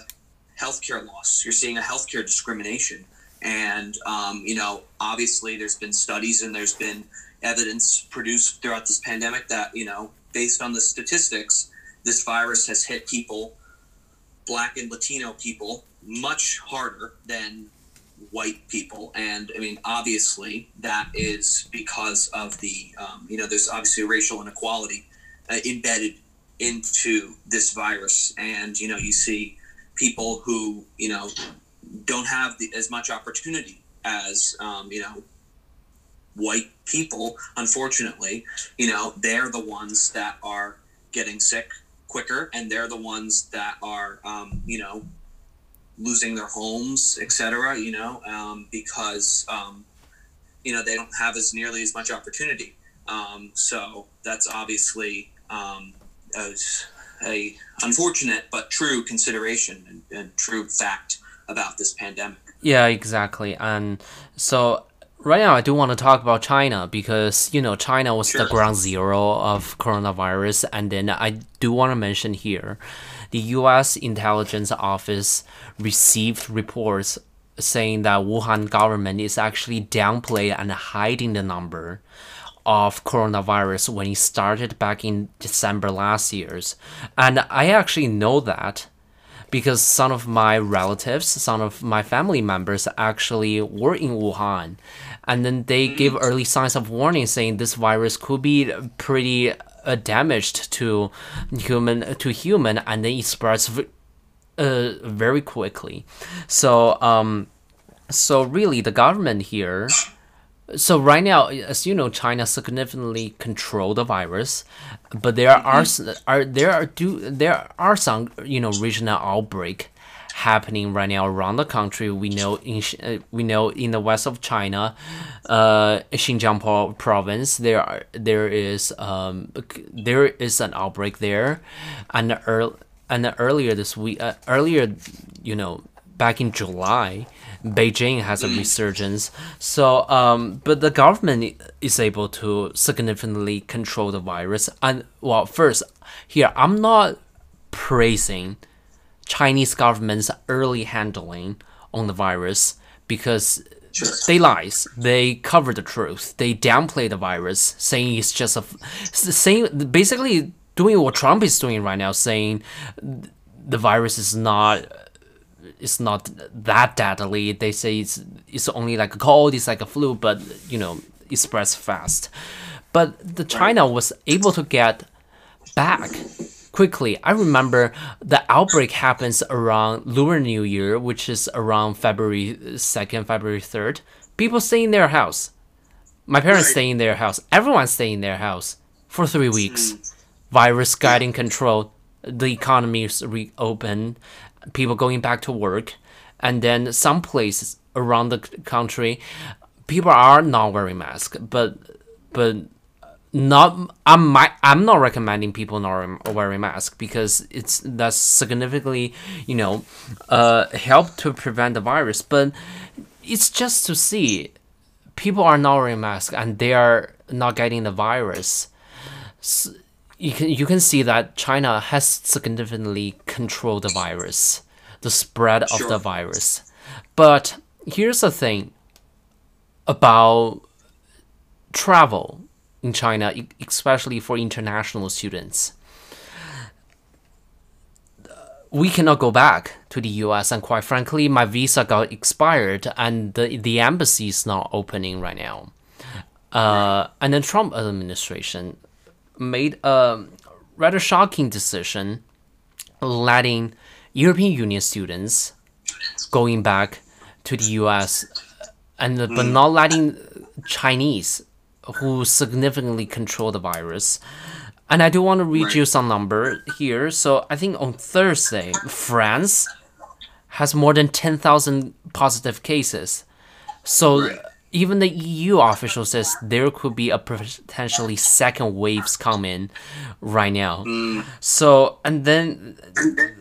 healthcare loss. You're seeing a healthcare discrimination, and um, you know, obviously, there's been studies and there's been evidence produced throughout this pandemic that you know, based on the statistics, this virus has hit people, Black and Latino people, much harder than white people. And i mean obviously that is because of the um, you know there's obviously racial inequality uh, embedded into this virus. And you know you see people who you know don't have the, as much opportunity as um, you know white people. Unfortunately, you know they're the ones that are getting sick quicker, and they're the ones that are um, you know losing their homes, etc. You know um, because um, you know they don't have as nearly as much opportunity. Um, so that's obviously um, a, a unfortunate but true consideration and, and true fact about this pandemic. Yeah, exactly. And so right now I do want to talk about China because you know China was Sure. the ground zero of coronavirus and then I do want to mention here the US intelligence office received reports saying that Wuhan government is actually downplaying and hiding the number of coronavirus when it started back in December last year's. And I actually know that because some of my relatives, some of my family members actually were in Wuhan. And then they gave early signs of warning saying this virus could be pretty uh, damaged to human to human and then it spreads v- uh, very quickly. So um so really the government here so right now, as you know, China significantly control the virus, but there are are there are do there are some you know regional outbreak happening right now around the country. We know in uh, we know in the west of China, uh, Xinjiang province, there are there is um there is an outbreak there, and earl and earlier this week uh, earlier you know back in July, Beijing has a resurgence. So, um, but the government is able to significantly control the virus. And well, first, here I'm not praising Chinese government's early handling on the virus because Sure. they lies. They cover the truth. They downplay the virus, saying it's just a, same. Basically, doing what Trump is doing right now, saying the virus is not it's not that deadly. They say it's it's only like a cold, it's like a flu, but you know it spreads fast. But the China was able to get back quickly. I remember the outbreak happens around Lunar New Year, which is around February second, February third. People stay in their house. My parents stay in their house. Everyone stay in their house for three weeks. Hmm. Virus guiding control. The economy is reopened. People going back to work, and then some places around the country, people are not wearing masks. But but not I'm my, I'm not recommending people not wearing- masks because it's that's significantly you know uh help to prevent the virus but it's just to see people are not wearing masks and they are not getting the virus S- you can you can see that China has significantly controlled the virus the spread of the virus but here's the thing about travel in China, especially for international students. We cannot go back to the US, and quite frankly, my visa got expired, and the, the embassy is not opening right now. Uh, and the Trump administration made a rather shocking decision letting European Union students going back to the US and but mm. not letting Chinese who significantly control the virus. And I do want to read you some number here. So I think on Thursday, France has more than 10,000 positive cases. So. Even the EU official says there could be a potentially second waves coming right now. So and then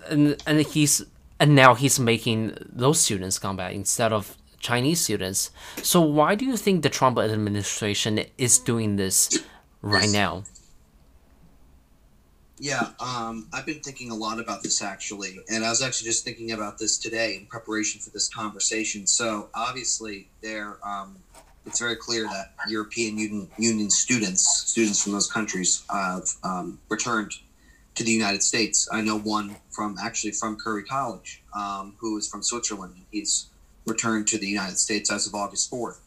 and and he's and now he's making those students come back instead of Chinese students. So why do you think the Trump administration is doing this right now? Yeah, um, I've been thinking a lot about this actually, and I was actually just thinking about this today in preparation for this conversation. So obviously, there, um, it's very clear that European Union, Union students, students from those countries, have um, returned to the United States. I know one from actually from Curry College, um, who is from Switzerland. He's returned to the United States as of August fourth.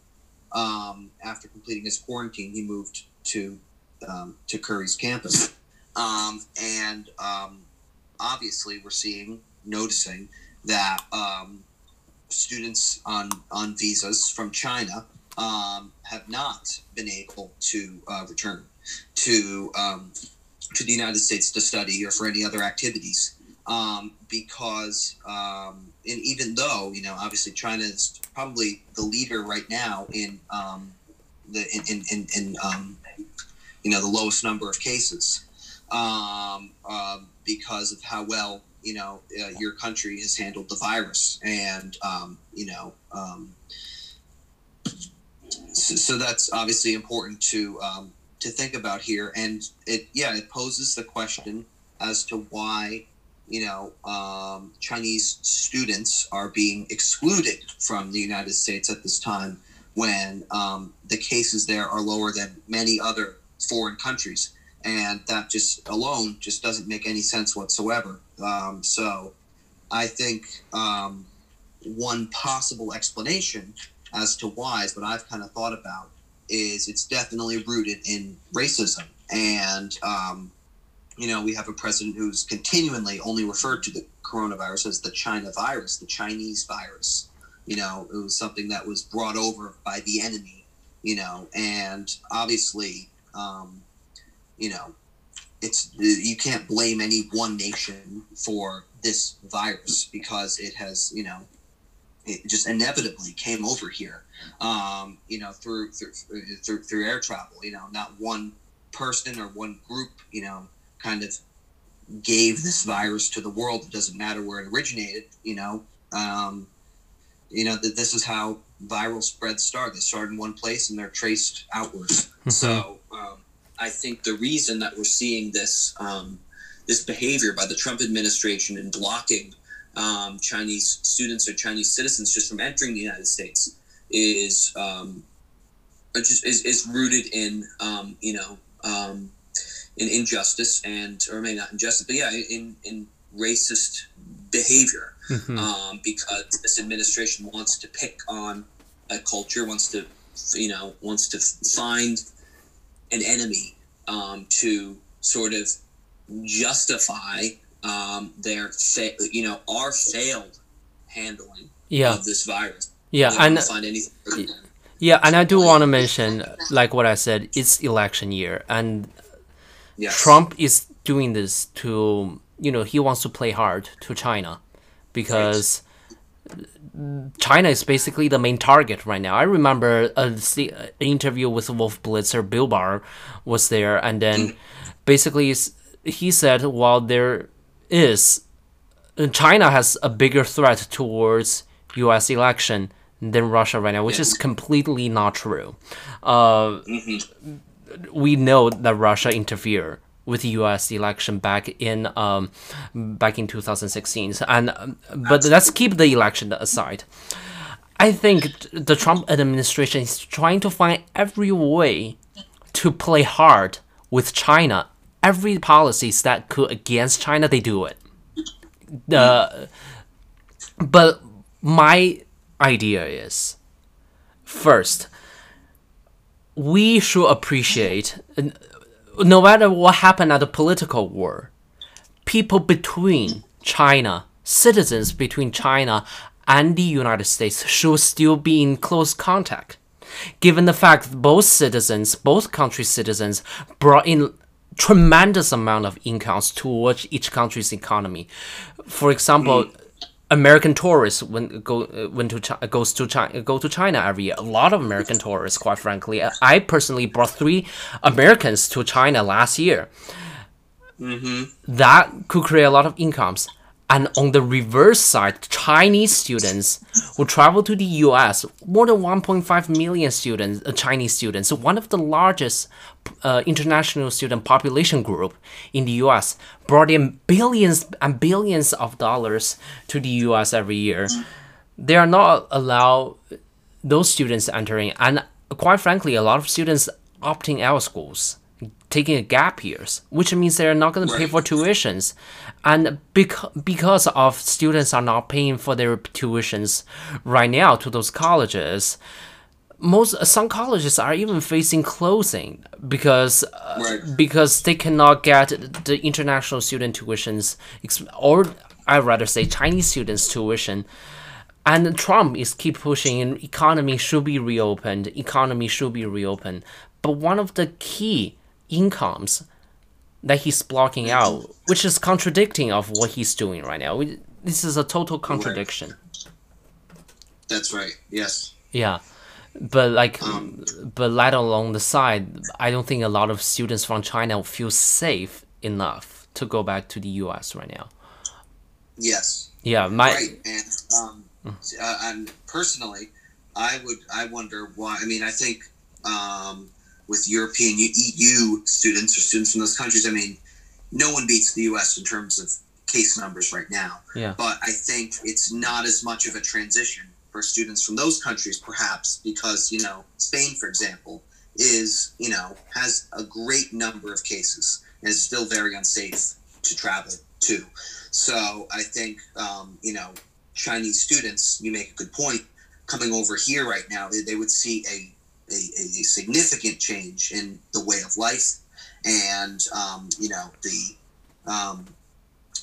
Um, after completing his quarantine, he moved to um, to Curry's campus. Um, and um, obviously, we're seeing, noticing that um, students on on visas from China um, have not been able to uh, return to um, to the United States to study or for any other activities. Um, because and even though you know obviously China is probably the leader right now in the in in, in, in you know the lowest number of cases um, um, because of how well you know uh, your country has handled the virus and um, you know um, so, so that's obviously important to um, to think about here. And it yeah it poses the question as to why you know um, Chinese students are being excluded from the United States at this time when the cases there are lower than many other foreign countries and that just alone just doesn't make any sense whatsoever um, so I think um, one possible explanation as to why is what I've kind of thought about is it's definitely rooted in racism and um, you know we have a president who's continually only referred to the coronavirus as the China virus, the Chinese virus. You know, it was something that was brought over by the enemy. You know, and obviously, um, you know, it's you can't blame any one nation for this virus because it has you know it just inevitably came over here um, you know through, through through through air travel you know not one person or one group you know kind of gave this virus to the world. It doesn't matter where it originated you know um, you know that this is how viral spreads start. They start in one place and they're traced outwards. So um, I think the reason that we're seeing this um, this behavior by the Trump administration in blocking um, Chinese students or Chinese citizens just from entering the United States is um, just is, is rooted in um, you know um, in injustice and or maybe not injustice, but yeah, in in racist behavior Mhm. um, because this administration wants to pick on a culture, wants to you know wants to find an enemy um, to sort of justify um, their fa- you know our failed handling yeah of this virus. yeah and yeah and i do want to mention like what i said it's election year and Yes. Trump is doing this to, you know, he wants to play hard to China because China is basically the main target right now. I remember a, an interview with Wolf Blitzer, Bill Barr was there, and then basically he said, while there is, China has a bigger threat towards U.S. election than Russia right now, which is completely not true. Uh, Mhm. we know that Russia interfered with the U.S. election back in um, back in 2016, and um, but let's keep the election aside. I think the Trump administration is trying to find every way to play hard with China. Every policies that could against China, they do it. The but my idea is first we should appreciate no matter what happened at the political war people between china citizens between china and the united states should still be in close contact. Given the fact that both citizens both country citizens brought in tremendous amount of incomes towards each country's economy. For example American tourists when go uh, went to Chi- goes to China go to China every year. A lot of American tourists, quite frankly. I personally brought three Americans to China last year. Mm-hmm. That could create a lot of incomes. And on the reverse side, Chinese students who travel to the U.S. More than 1.5 million students, uh, Chinese students, one of the largest uh, international student population group in the U.S. brought in billions and billions of dollars to the U.S. every year. They are not allowed those students entering, and quite frankly, a lot of students opting out of schools, taking a gap years, which means they're not going to pay for tuitions, and bec- because of students are not paying for their tuitions right now to those colleges. Most some colleges are even facing closing because uh, Right. because they cannot get the international student tuitions or I'd rather say Chinese students tuition and Trump is keep pushing and economy should be reopened, economy should be reopened. But one of the key incomes that he's blocking out, which is contradicting of what he's doing right now. This is a total contradiction. That's right. Yes. Yeah. But like Um, but let alone the side, I don't think a lot of students from China feel safe enough to go back to the US right now. Yes. Yeah, my right. And um, uh, and personally, I would I wonder why. I mean, I think um, with European EU students or students from those countries, I mean, no one beats the U.S. in terms of case numbers right now. Yeah. But I think it's not as much of a transition for students from those countries, perhaps because you know Spain, for example, is you know has a great number of cases and is still very unsafe to travel to. So I think um, you know Chinese students, you make a good point, coming over here right now, they, they would see a, a, a significant change in the way of life and um, you know the um,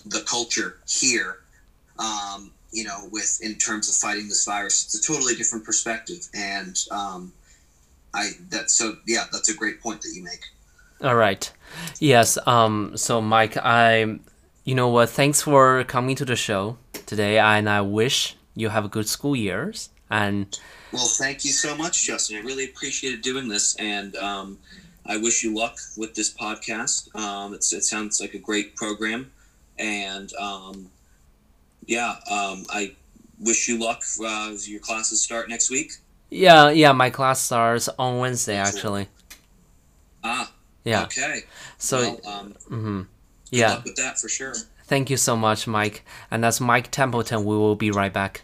the culture here. Um, you know, with in terms of fighting this virus, it's a totally different perspective, and um, I that so yeah, that's a great point that you make. All right. Yes. Um. So, Mike, I, you know what? Thanks for coming to the show today, and I wish you have a good school years. And Well, thank you so much, Justin. I really appreciated doing this, and um, I wish you luck with this podcast. Um, it's, it sounds like a great program, and um, yeah, um, I wish you luck uh, your classes start next week. yeah, yeah, my class starts on Wednesday actually. Ah, Yeah. okay. So, well, um, mhm. good yeah. luck with that for sure. Thank you so much, Mike. And that's Mike Templeton. We will be right back.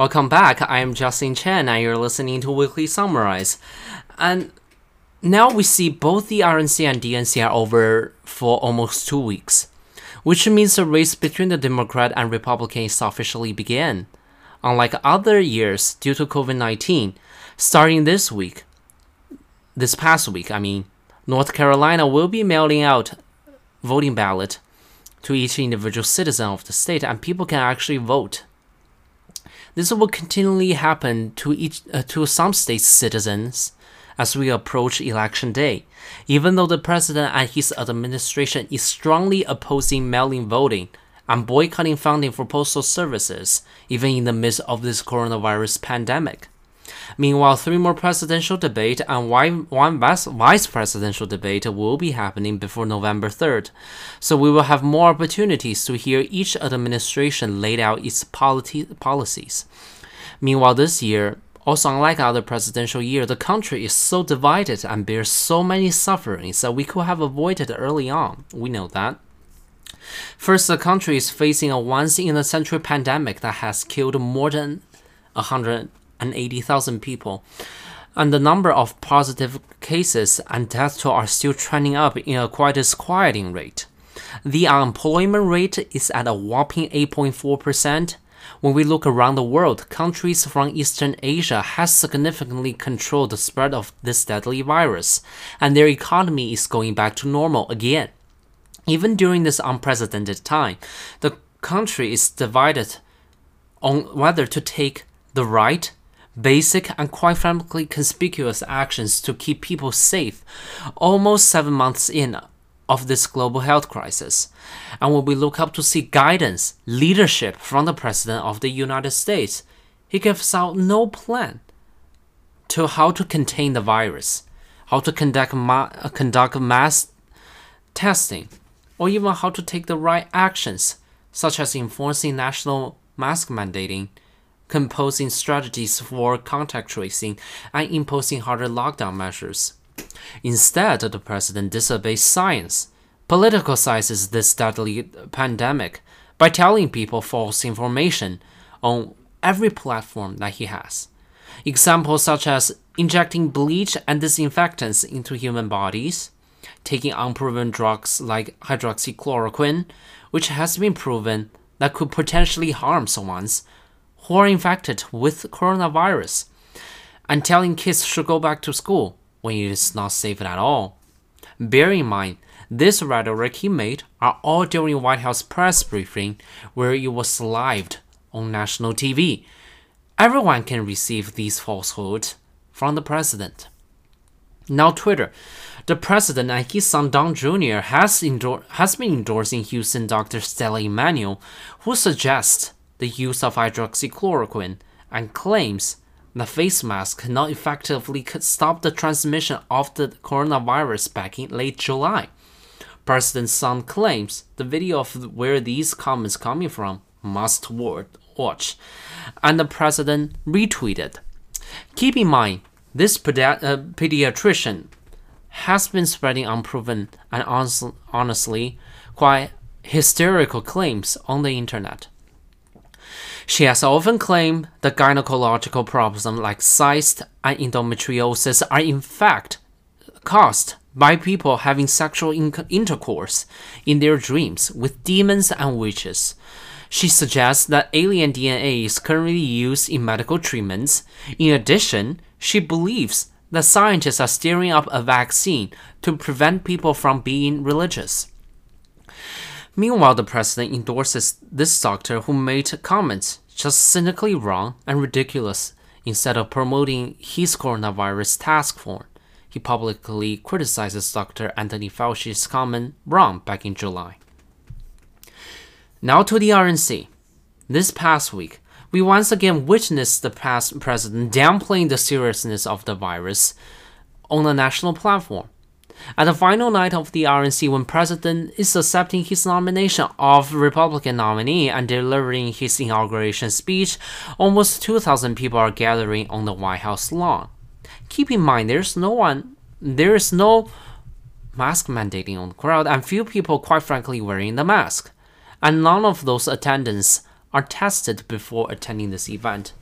Welcome back. I am Justin Chen, and you're listening to Weekly Summarize. And now we see both the RNC and DNC are over for almost two weeks, which means the race between the Democrat and Republicans officially began. Unlike other years due to COVID 19, starting this week, this past week, I mean, North Carolina will be mailing out voting ballot to each individual citizen of the state, and people can actually vote. This will continually happen to each uh, to some states' citizens as we approach election day. Even though the president and his administration is strongly opposing mail-in voting and boycotting funding for postal services, even in the midst of this coronavirus pandemic. Meanwhile, three more presidential debate and one vice presidential debate will be happening before November 3rd. So we will have more opportunities to hear each administration laid out its politi- policies. Meanwhile, this year, also unlike other presidential year, the country is so divided and bears so many sufferings that we could have avoided early on. We know that. First, the country is facing a once in a century pandemic that has killed more than 180,000 people. And the number of positive cases and death toll are still trending up in a quite disquieting rate. The unemployment rate is at a whopping 8.4%. When we look around the world, countries from Eastern Asia has significantly controlled the spread of this deadly virus, and their economy is going back to normal again. Even during this unprecedented time, the country is divided on whether to take the right, basic, and quite frankly conspicuous actions to keep people safe almost seven months in of this global health crisis. And when we look up to see guidance, leadership from the President of the United States, he gives out no plan to how to contain the virus, how to conduct, ma- conduct mass testing, or even how to take the right actions, such as enforcing national mask mandating, composing strategies for contact tracing, and imposing harder lockdown measures. Instead, the president disobeys science, politicizes this deadly pandemic by telling people false information on every platform that he has. Examples such as injecting bleach and disinfectants into human bodies, taking unproven drugs like hydroxychloroquine, which has been proven that could potentially harm someone's who are infected with coronavirus, and telling kids should go back to school when it is not safe at all. Bear in mind, this rhetoric he made are all during White House press briefing where it was lived on national TV. Everyone can receive these falsehoods from the president. Now Twitter. The president and his son Don Jr. has, endor- has been endorsing Houston Dr. Stella Immanuel, who suggests the use of hydroxychloroquine and claims the face mask cannot effectively stop the transmission of the coronavirus back in late July. President son claims the video of where these comments coming from must watch, and the president retweeted. Keep in mind, this pedi- uh, pediatrician has been spreading unproven and honestly quite hysterical claims on the internet. She has often claimed that gynecological problems like cysts and endometriosis are in fact caused by people having sexual in- intercourse in their dreams with demons and witches. She suggests that alien DNA is currently used in medical treatments. In addition, she believes that scientists are stirring up a vaccine to prevent people from being religious. Meanwhile, the president endorses this doctor who made comments just cynically wrong and ridiculous instead of promoting his coronavirus task force. He publicly criticizes Dr. Anthony Fauci's comment wrong back in July. Now to the RNC. This past week, we once again witnessed the past president downplaying the seriousness of the virus on a national platform. At the final night of the RNC, when President is accepting his nomination of Republican nominee and delivering his inauguration speech, almost 2,000 people are gathering on the White House lawn. Keep in mind, there's no one, there is no mask mandating on the crowd, and few people, quite frankly, wearing the mask. And none of those attendants are tested before attending this event.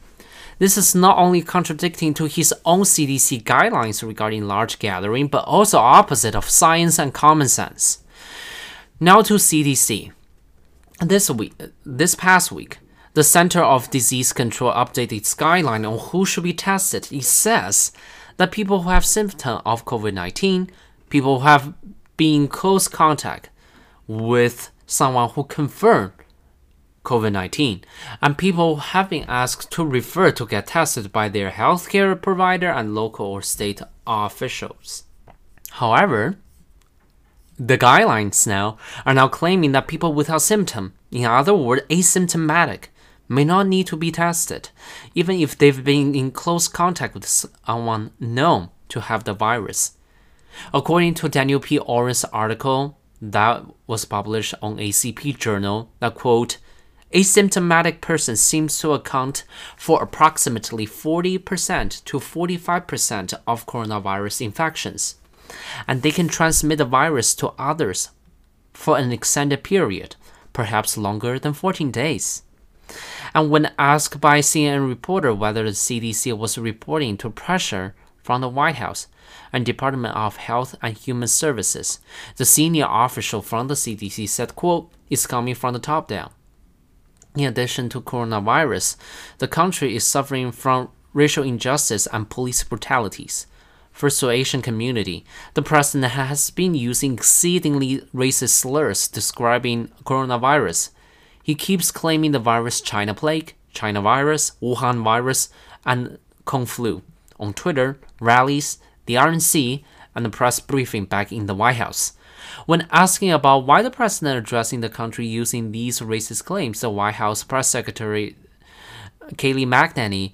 This is not only contradicting to his own CDC guidelines regarding large gathering, but also opposite of science and common sense. Now to CDC. This week, this past week, the Center of Disease Control updated its guideline on who should be tested. It says that people who have symptoms of COVID-19, people who have been in close contact with someone who confirmed COVID 19, and people have been asked to refer to get tested by their healthcare provider and local or state officials. However, the guidelines now are now claiming that people without symptom, in other words, asymptomatic, may not need to be tested, even if they've been in close contact with someone known to have the virus. According to Daniel P. Oran's article that was published on ACP Journal, that quote, asymptomatic person seems to account for approximately 40% to 45% of coronavirus infections, and they can transmit the virus to others for an extended period, perhaps longer than 14 days. And when asked by CNN reporter whether the CDC was reporting to pressure from the White House and Department of Health and Human Services, the senior official from the CDC said, quote, it's coming from the top down. In addition to coronavirus, the country is suffering from racial injustice and police brutalities. First to Asian community, the president has been using exceedingly racist slurs describing coronavirus. He keeps claiming the virus China plague, China virus, Wuhan virus, and Kung flu on Twitter, rallies, the RNC, and the press briefing back in the White House. When asking about why the president addressing the country using these racist claims, the White House press secretary Kayleigh McEnany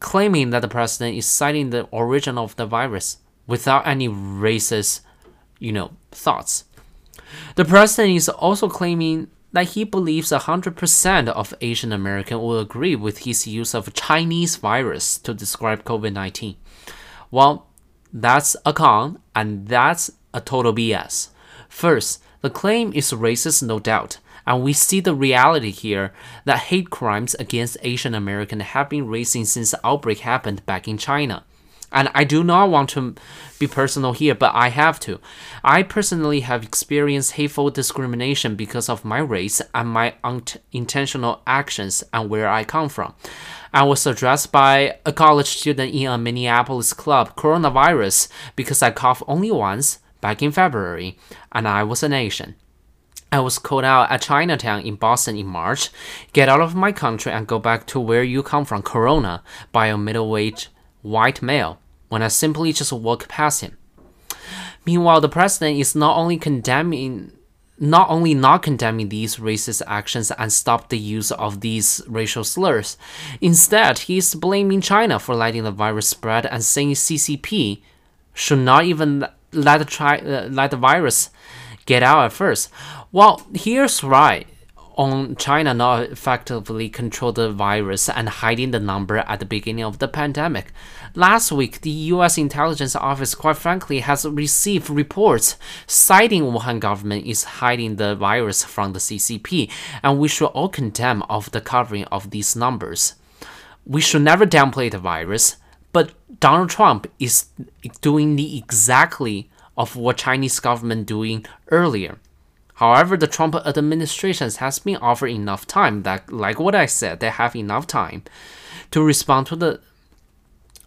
claiming that the president is citing the origin of the virus without any racist, you know, thoughts. The president is also claiming that he believes 100% of Asian Americans will agree with his use of Chinese virus to describe COVID-19. Well, that's a con, and that's a total BS. First, the claim is racist, no doubt, and we see the reality here that hate crimes against Asian Americans have been rising since the outbreak happened back in China. And I do not want to be personal here, but I have to. I personally have experienced hateful discrimination because of my race and my unintentional actions and where I come from. I was addressed by a college student in a Minneapolis club coronavirus because I coughed only once back in February and I was an Asian. I was called out at Chinatown in Boston in March. Get out of my country and go back to where you come from, Corona, by a middle-aged white male, when I simply just walked past him. Meanwhile, the president is not only condemning not only not condemning these racist actions and stop the use of these racial slurs, instead he is blaming China for letting the virus spread and saying CCP should not even let the, uh, let the virus get out at first. Well, here's right on China not effectively control the virus and hiding the number at the beginning of the pandemic. Last week, the US intelligence office quite frankly has received reports citing Wuhan government is hiding the virus from the CCP and we should all condemn of the covering of these numbers. We should never downplay the virus, but Donald Trump is doing the exactly of what Chinese government doing earlier. However, the Trump administration has been offered enough time that, like what I said, they have enough time to respond to the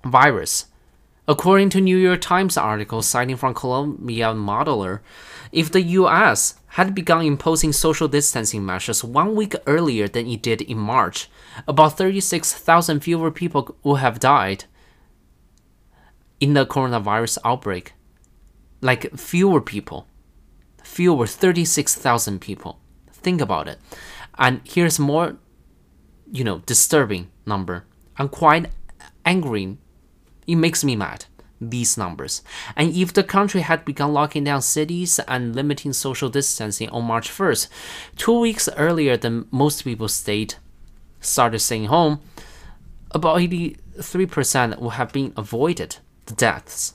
virus. According to New York Times article citing from Columbia Modeler, if the US had begun imposing social distancing measures one week earlier than it did in March, about 36,000 fewer people would have died in the coronavirus outbreak. Like fewer people fewer 36,000 people. Think about it. And here's more, you know, disturbing number. I'm quite angry. It makes me mad. These numbers. And if the country had begun locking down cities and limiting social distancing on March 1st, two weeks earlier than most people stayed, started staying home, about 83% would have been avoided deaths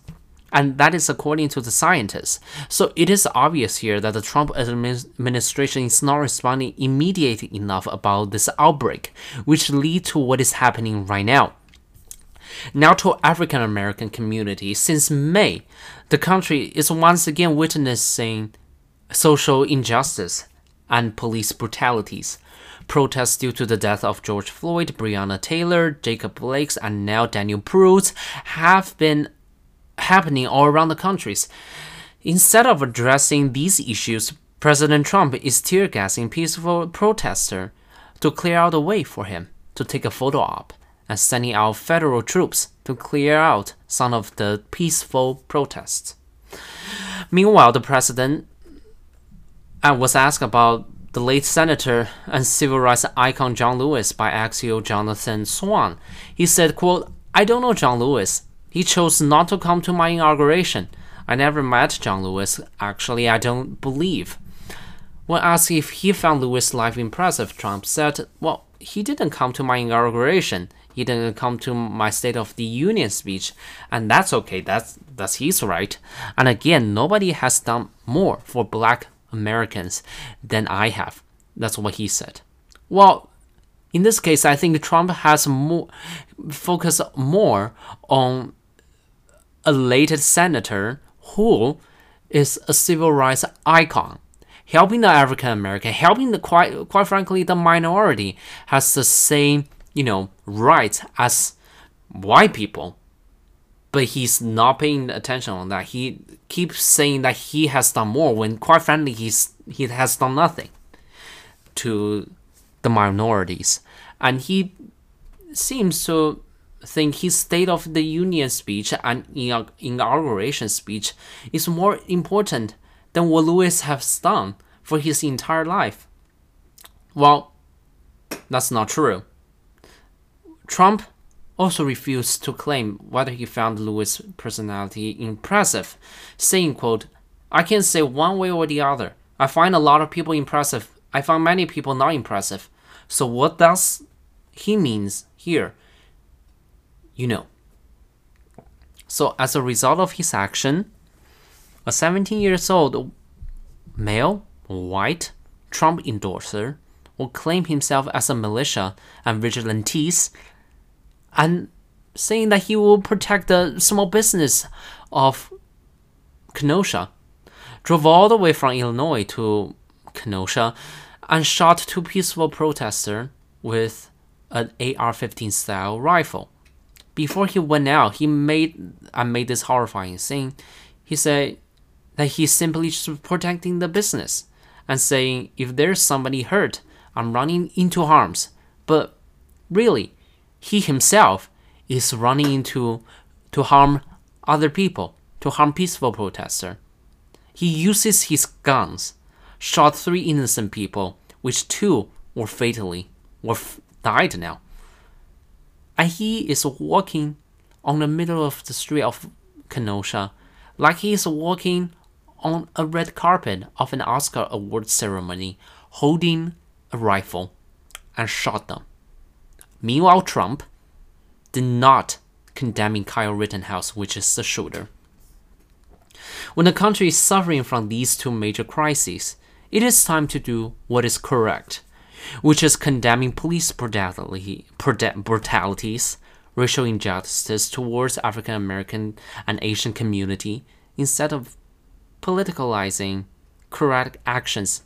and that is according to the scientists. So it is obvious here that the Trump administration is not responding immediately enough about this outbreak, which lead to what is happening right now. Now to African American community, since May, the country is once again witnessing social injustice and police brutalities. Protests due to the death of George Floyd, Breonna Taylor, Jacob Blake, and now Daniel Prude have been happening all around the countries. Instead of addressing these issues, President Trump is tear gassing peaceful protesters to clear out the way for him to take a photo op and sending out federal troops to clear out some of the peaceful protests. Meanwhile, the president uh, was asked about the late senator and civil rights icon John Lewis by Axios Jonathan Swan. He said, quote, I don't know John Lewis. He chose not to come to my inauguration. I never met John Lewis. Actually, I don't believe. When asked if he found Lewis' life impressive, Trump said, Well, he didn't come to my inauguration. He didn't come to my State of the Union speech, and that's okay. That's that's his right. And again, nobody has done more for Black Americans than I have. That's what he said. Well, in this case, I think Trump has more focused more on elated senator who is a civil rights icon. Helping the African American, helping the quite quite frankly the minority has the same, you know, rights as white people. But he's not paying attention on that. He keeps saying that he has done more when quite frankly he's he has done nothing to the minorities. And he seems to think his State of the Union speech and inauguration speech is more important than what Lewis has done for his entire life. Well, that's not true. Trump also refused to claim whether he found Lewis' personality impressive, saying, quote, I can't say one way or the other. I find a lot of people impressive. I find many people not impressive. So what does he means here? you know. So, as a result of his action, a 17 years old male, white Trump endorser will claim himself as a militia and vigilantes and saying that he will protect the small business of Kenosha, drove all the way from Illinois to Kenosha and shot two peaceful protesters with an AR-15 style rifle. Before he went out, he made I made this horrifying scene. He said that he's simply just protecting the business and saying if there's somebody hurt, I'm running into harms. But really, he himself is running into to harm other people, to harm peaceful protesters. He uses his guns, shot three innocent people, which two were fatally were f- died now. And he is walking on the middle of the street of Kenosha, like he is walking on a red carpet of an Oscar award ceremony, holding a rifle, and shot them. Meanwhile, Trump did not condemning Kyle Rittenhouse, which is the shooter. When the country is suffering from these two major crises, it is time to do what is correct, which is condemning police brutalities, racial injustice towards African American and Asian community instead of politicalizing correct actions,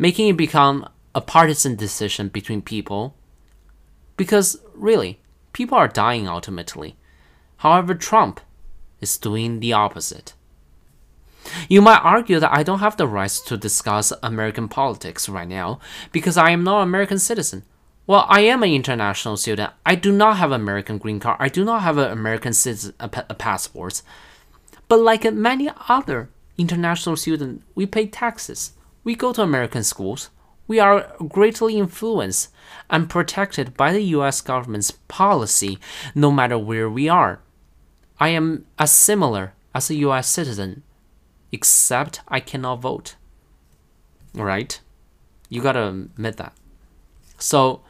making it become a partisan decision between people. Because really, people are dying ultimately. However, Trump is doing the opposite. You might argue that I don't have the rights to discuss American politics right now because I am not an American citizen. Well, I am an international student. I do not have an American green card. I do not have an American citizen a, a passport. But like many other international students, we pay taxes. We go to American schools. We are greatly influenced and protected by the US government's policy no matter where we are. I am as similar as a US citizen, except I cannot vote. Right? You gotta admit that. So,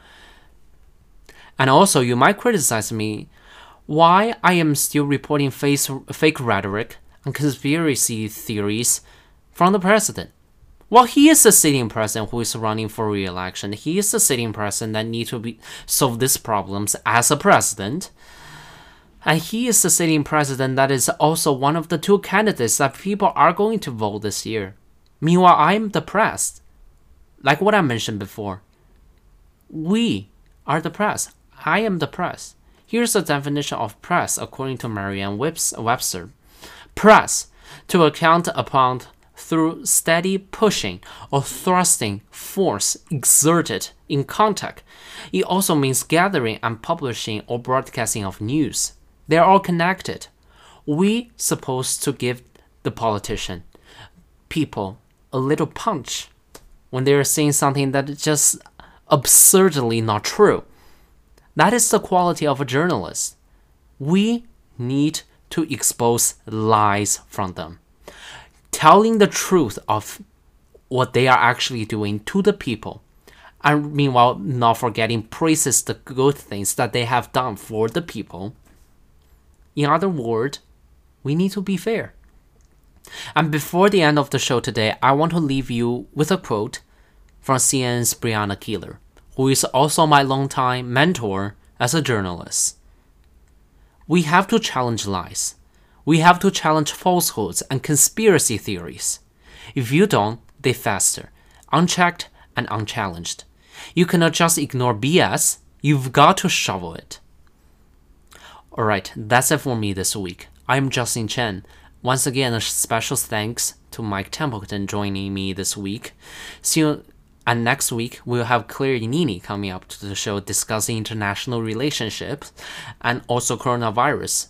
and also you might criticize me why I am still reporting face, fake rhetoric and conspiracy theories from the president. Well, he is the sitting president who is running for re-election. He is the sitting president that need to be solve these problems as a president. And he is the sitting president that is also one of the two candidates that people are going to vote this year. Meanwhile, I am depressed. Like what I mentioned before. We are depressed. I am depressed. Here's the definition of press according to Merriam Webster. Press, to account upon through steady pushing or thrusting force exerted in contact. It also means gathering and publishing or broadcasting of news. They are all connected. We supposed to give the politician, people, a little punch when they are saying something that is just absurdly not true. That is the quality of a journalist. We need to expose lies from them. Telling the truth of what they are actually doing to the people, and meanwhile not forgetting praises the good things that they have done for the people. In other words, we need to be fair. And before the end of the show today, I want to leave you with a quote from CNN's Brianna Keilar, who is also my longtime mentor as a journalist. We have to challenge lies. We have to challenge falsehoods and conspiracy theories. If you don't, they fester, unchecked and unchallenged. You cannot just ignore BS, you've got to shovel it. Alright, that's it for me this week. I'm Justin Chen. Once again, a special thanks to Mike Templeton joining me this week. See you, and next week we'll have Claire Yanini coming up to the show discussing international relationships and also coronavirus.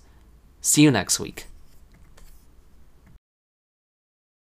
See you next week.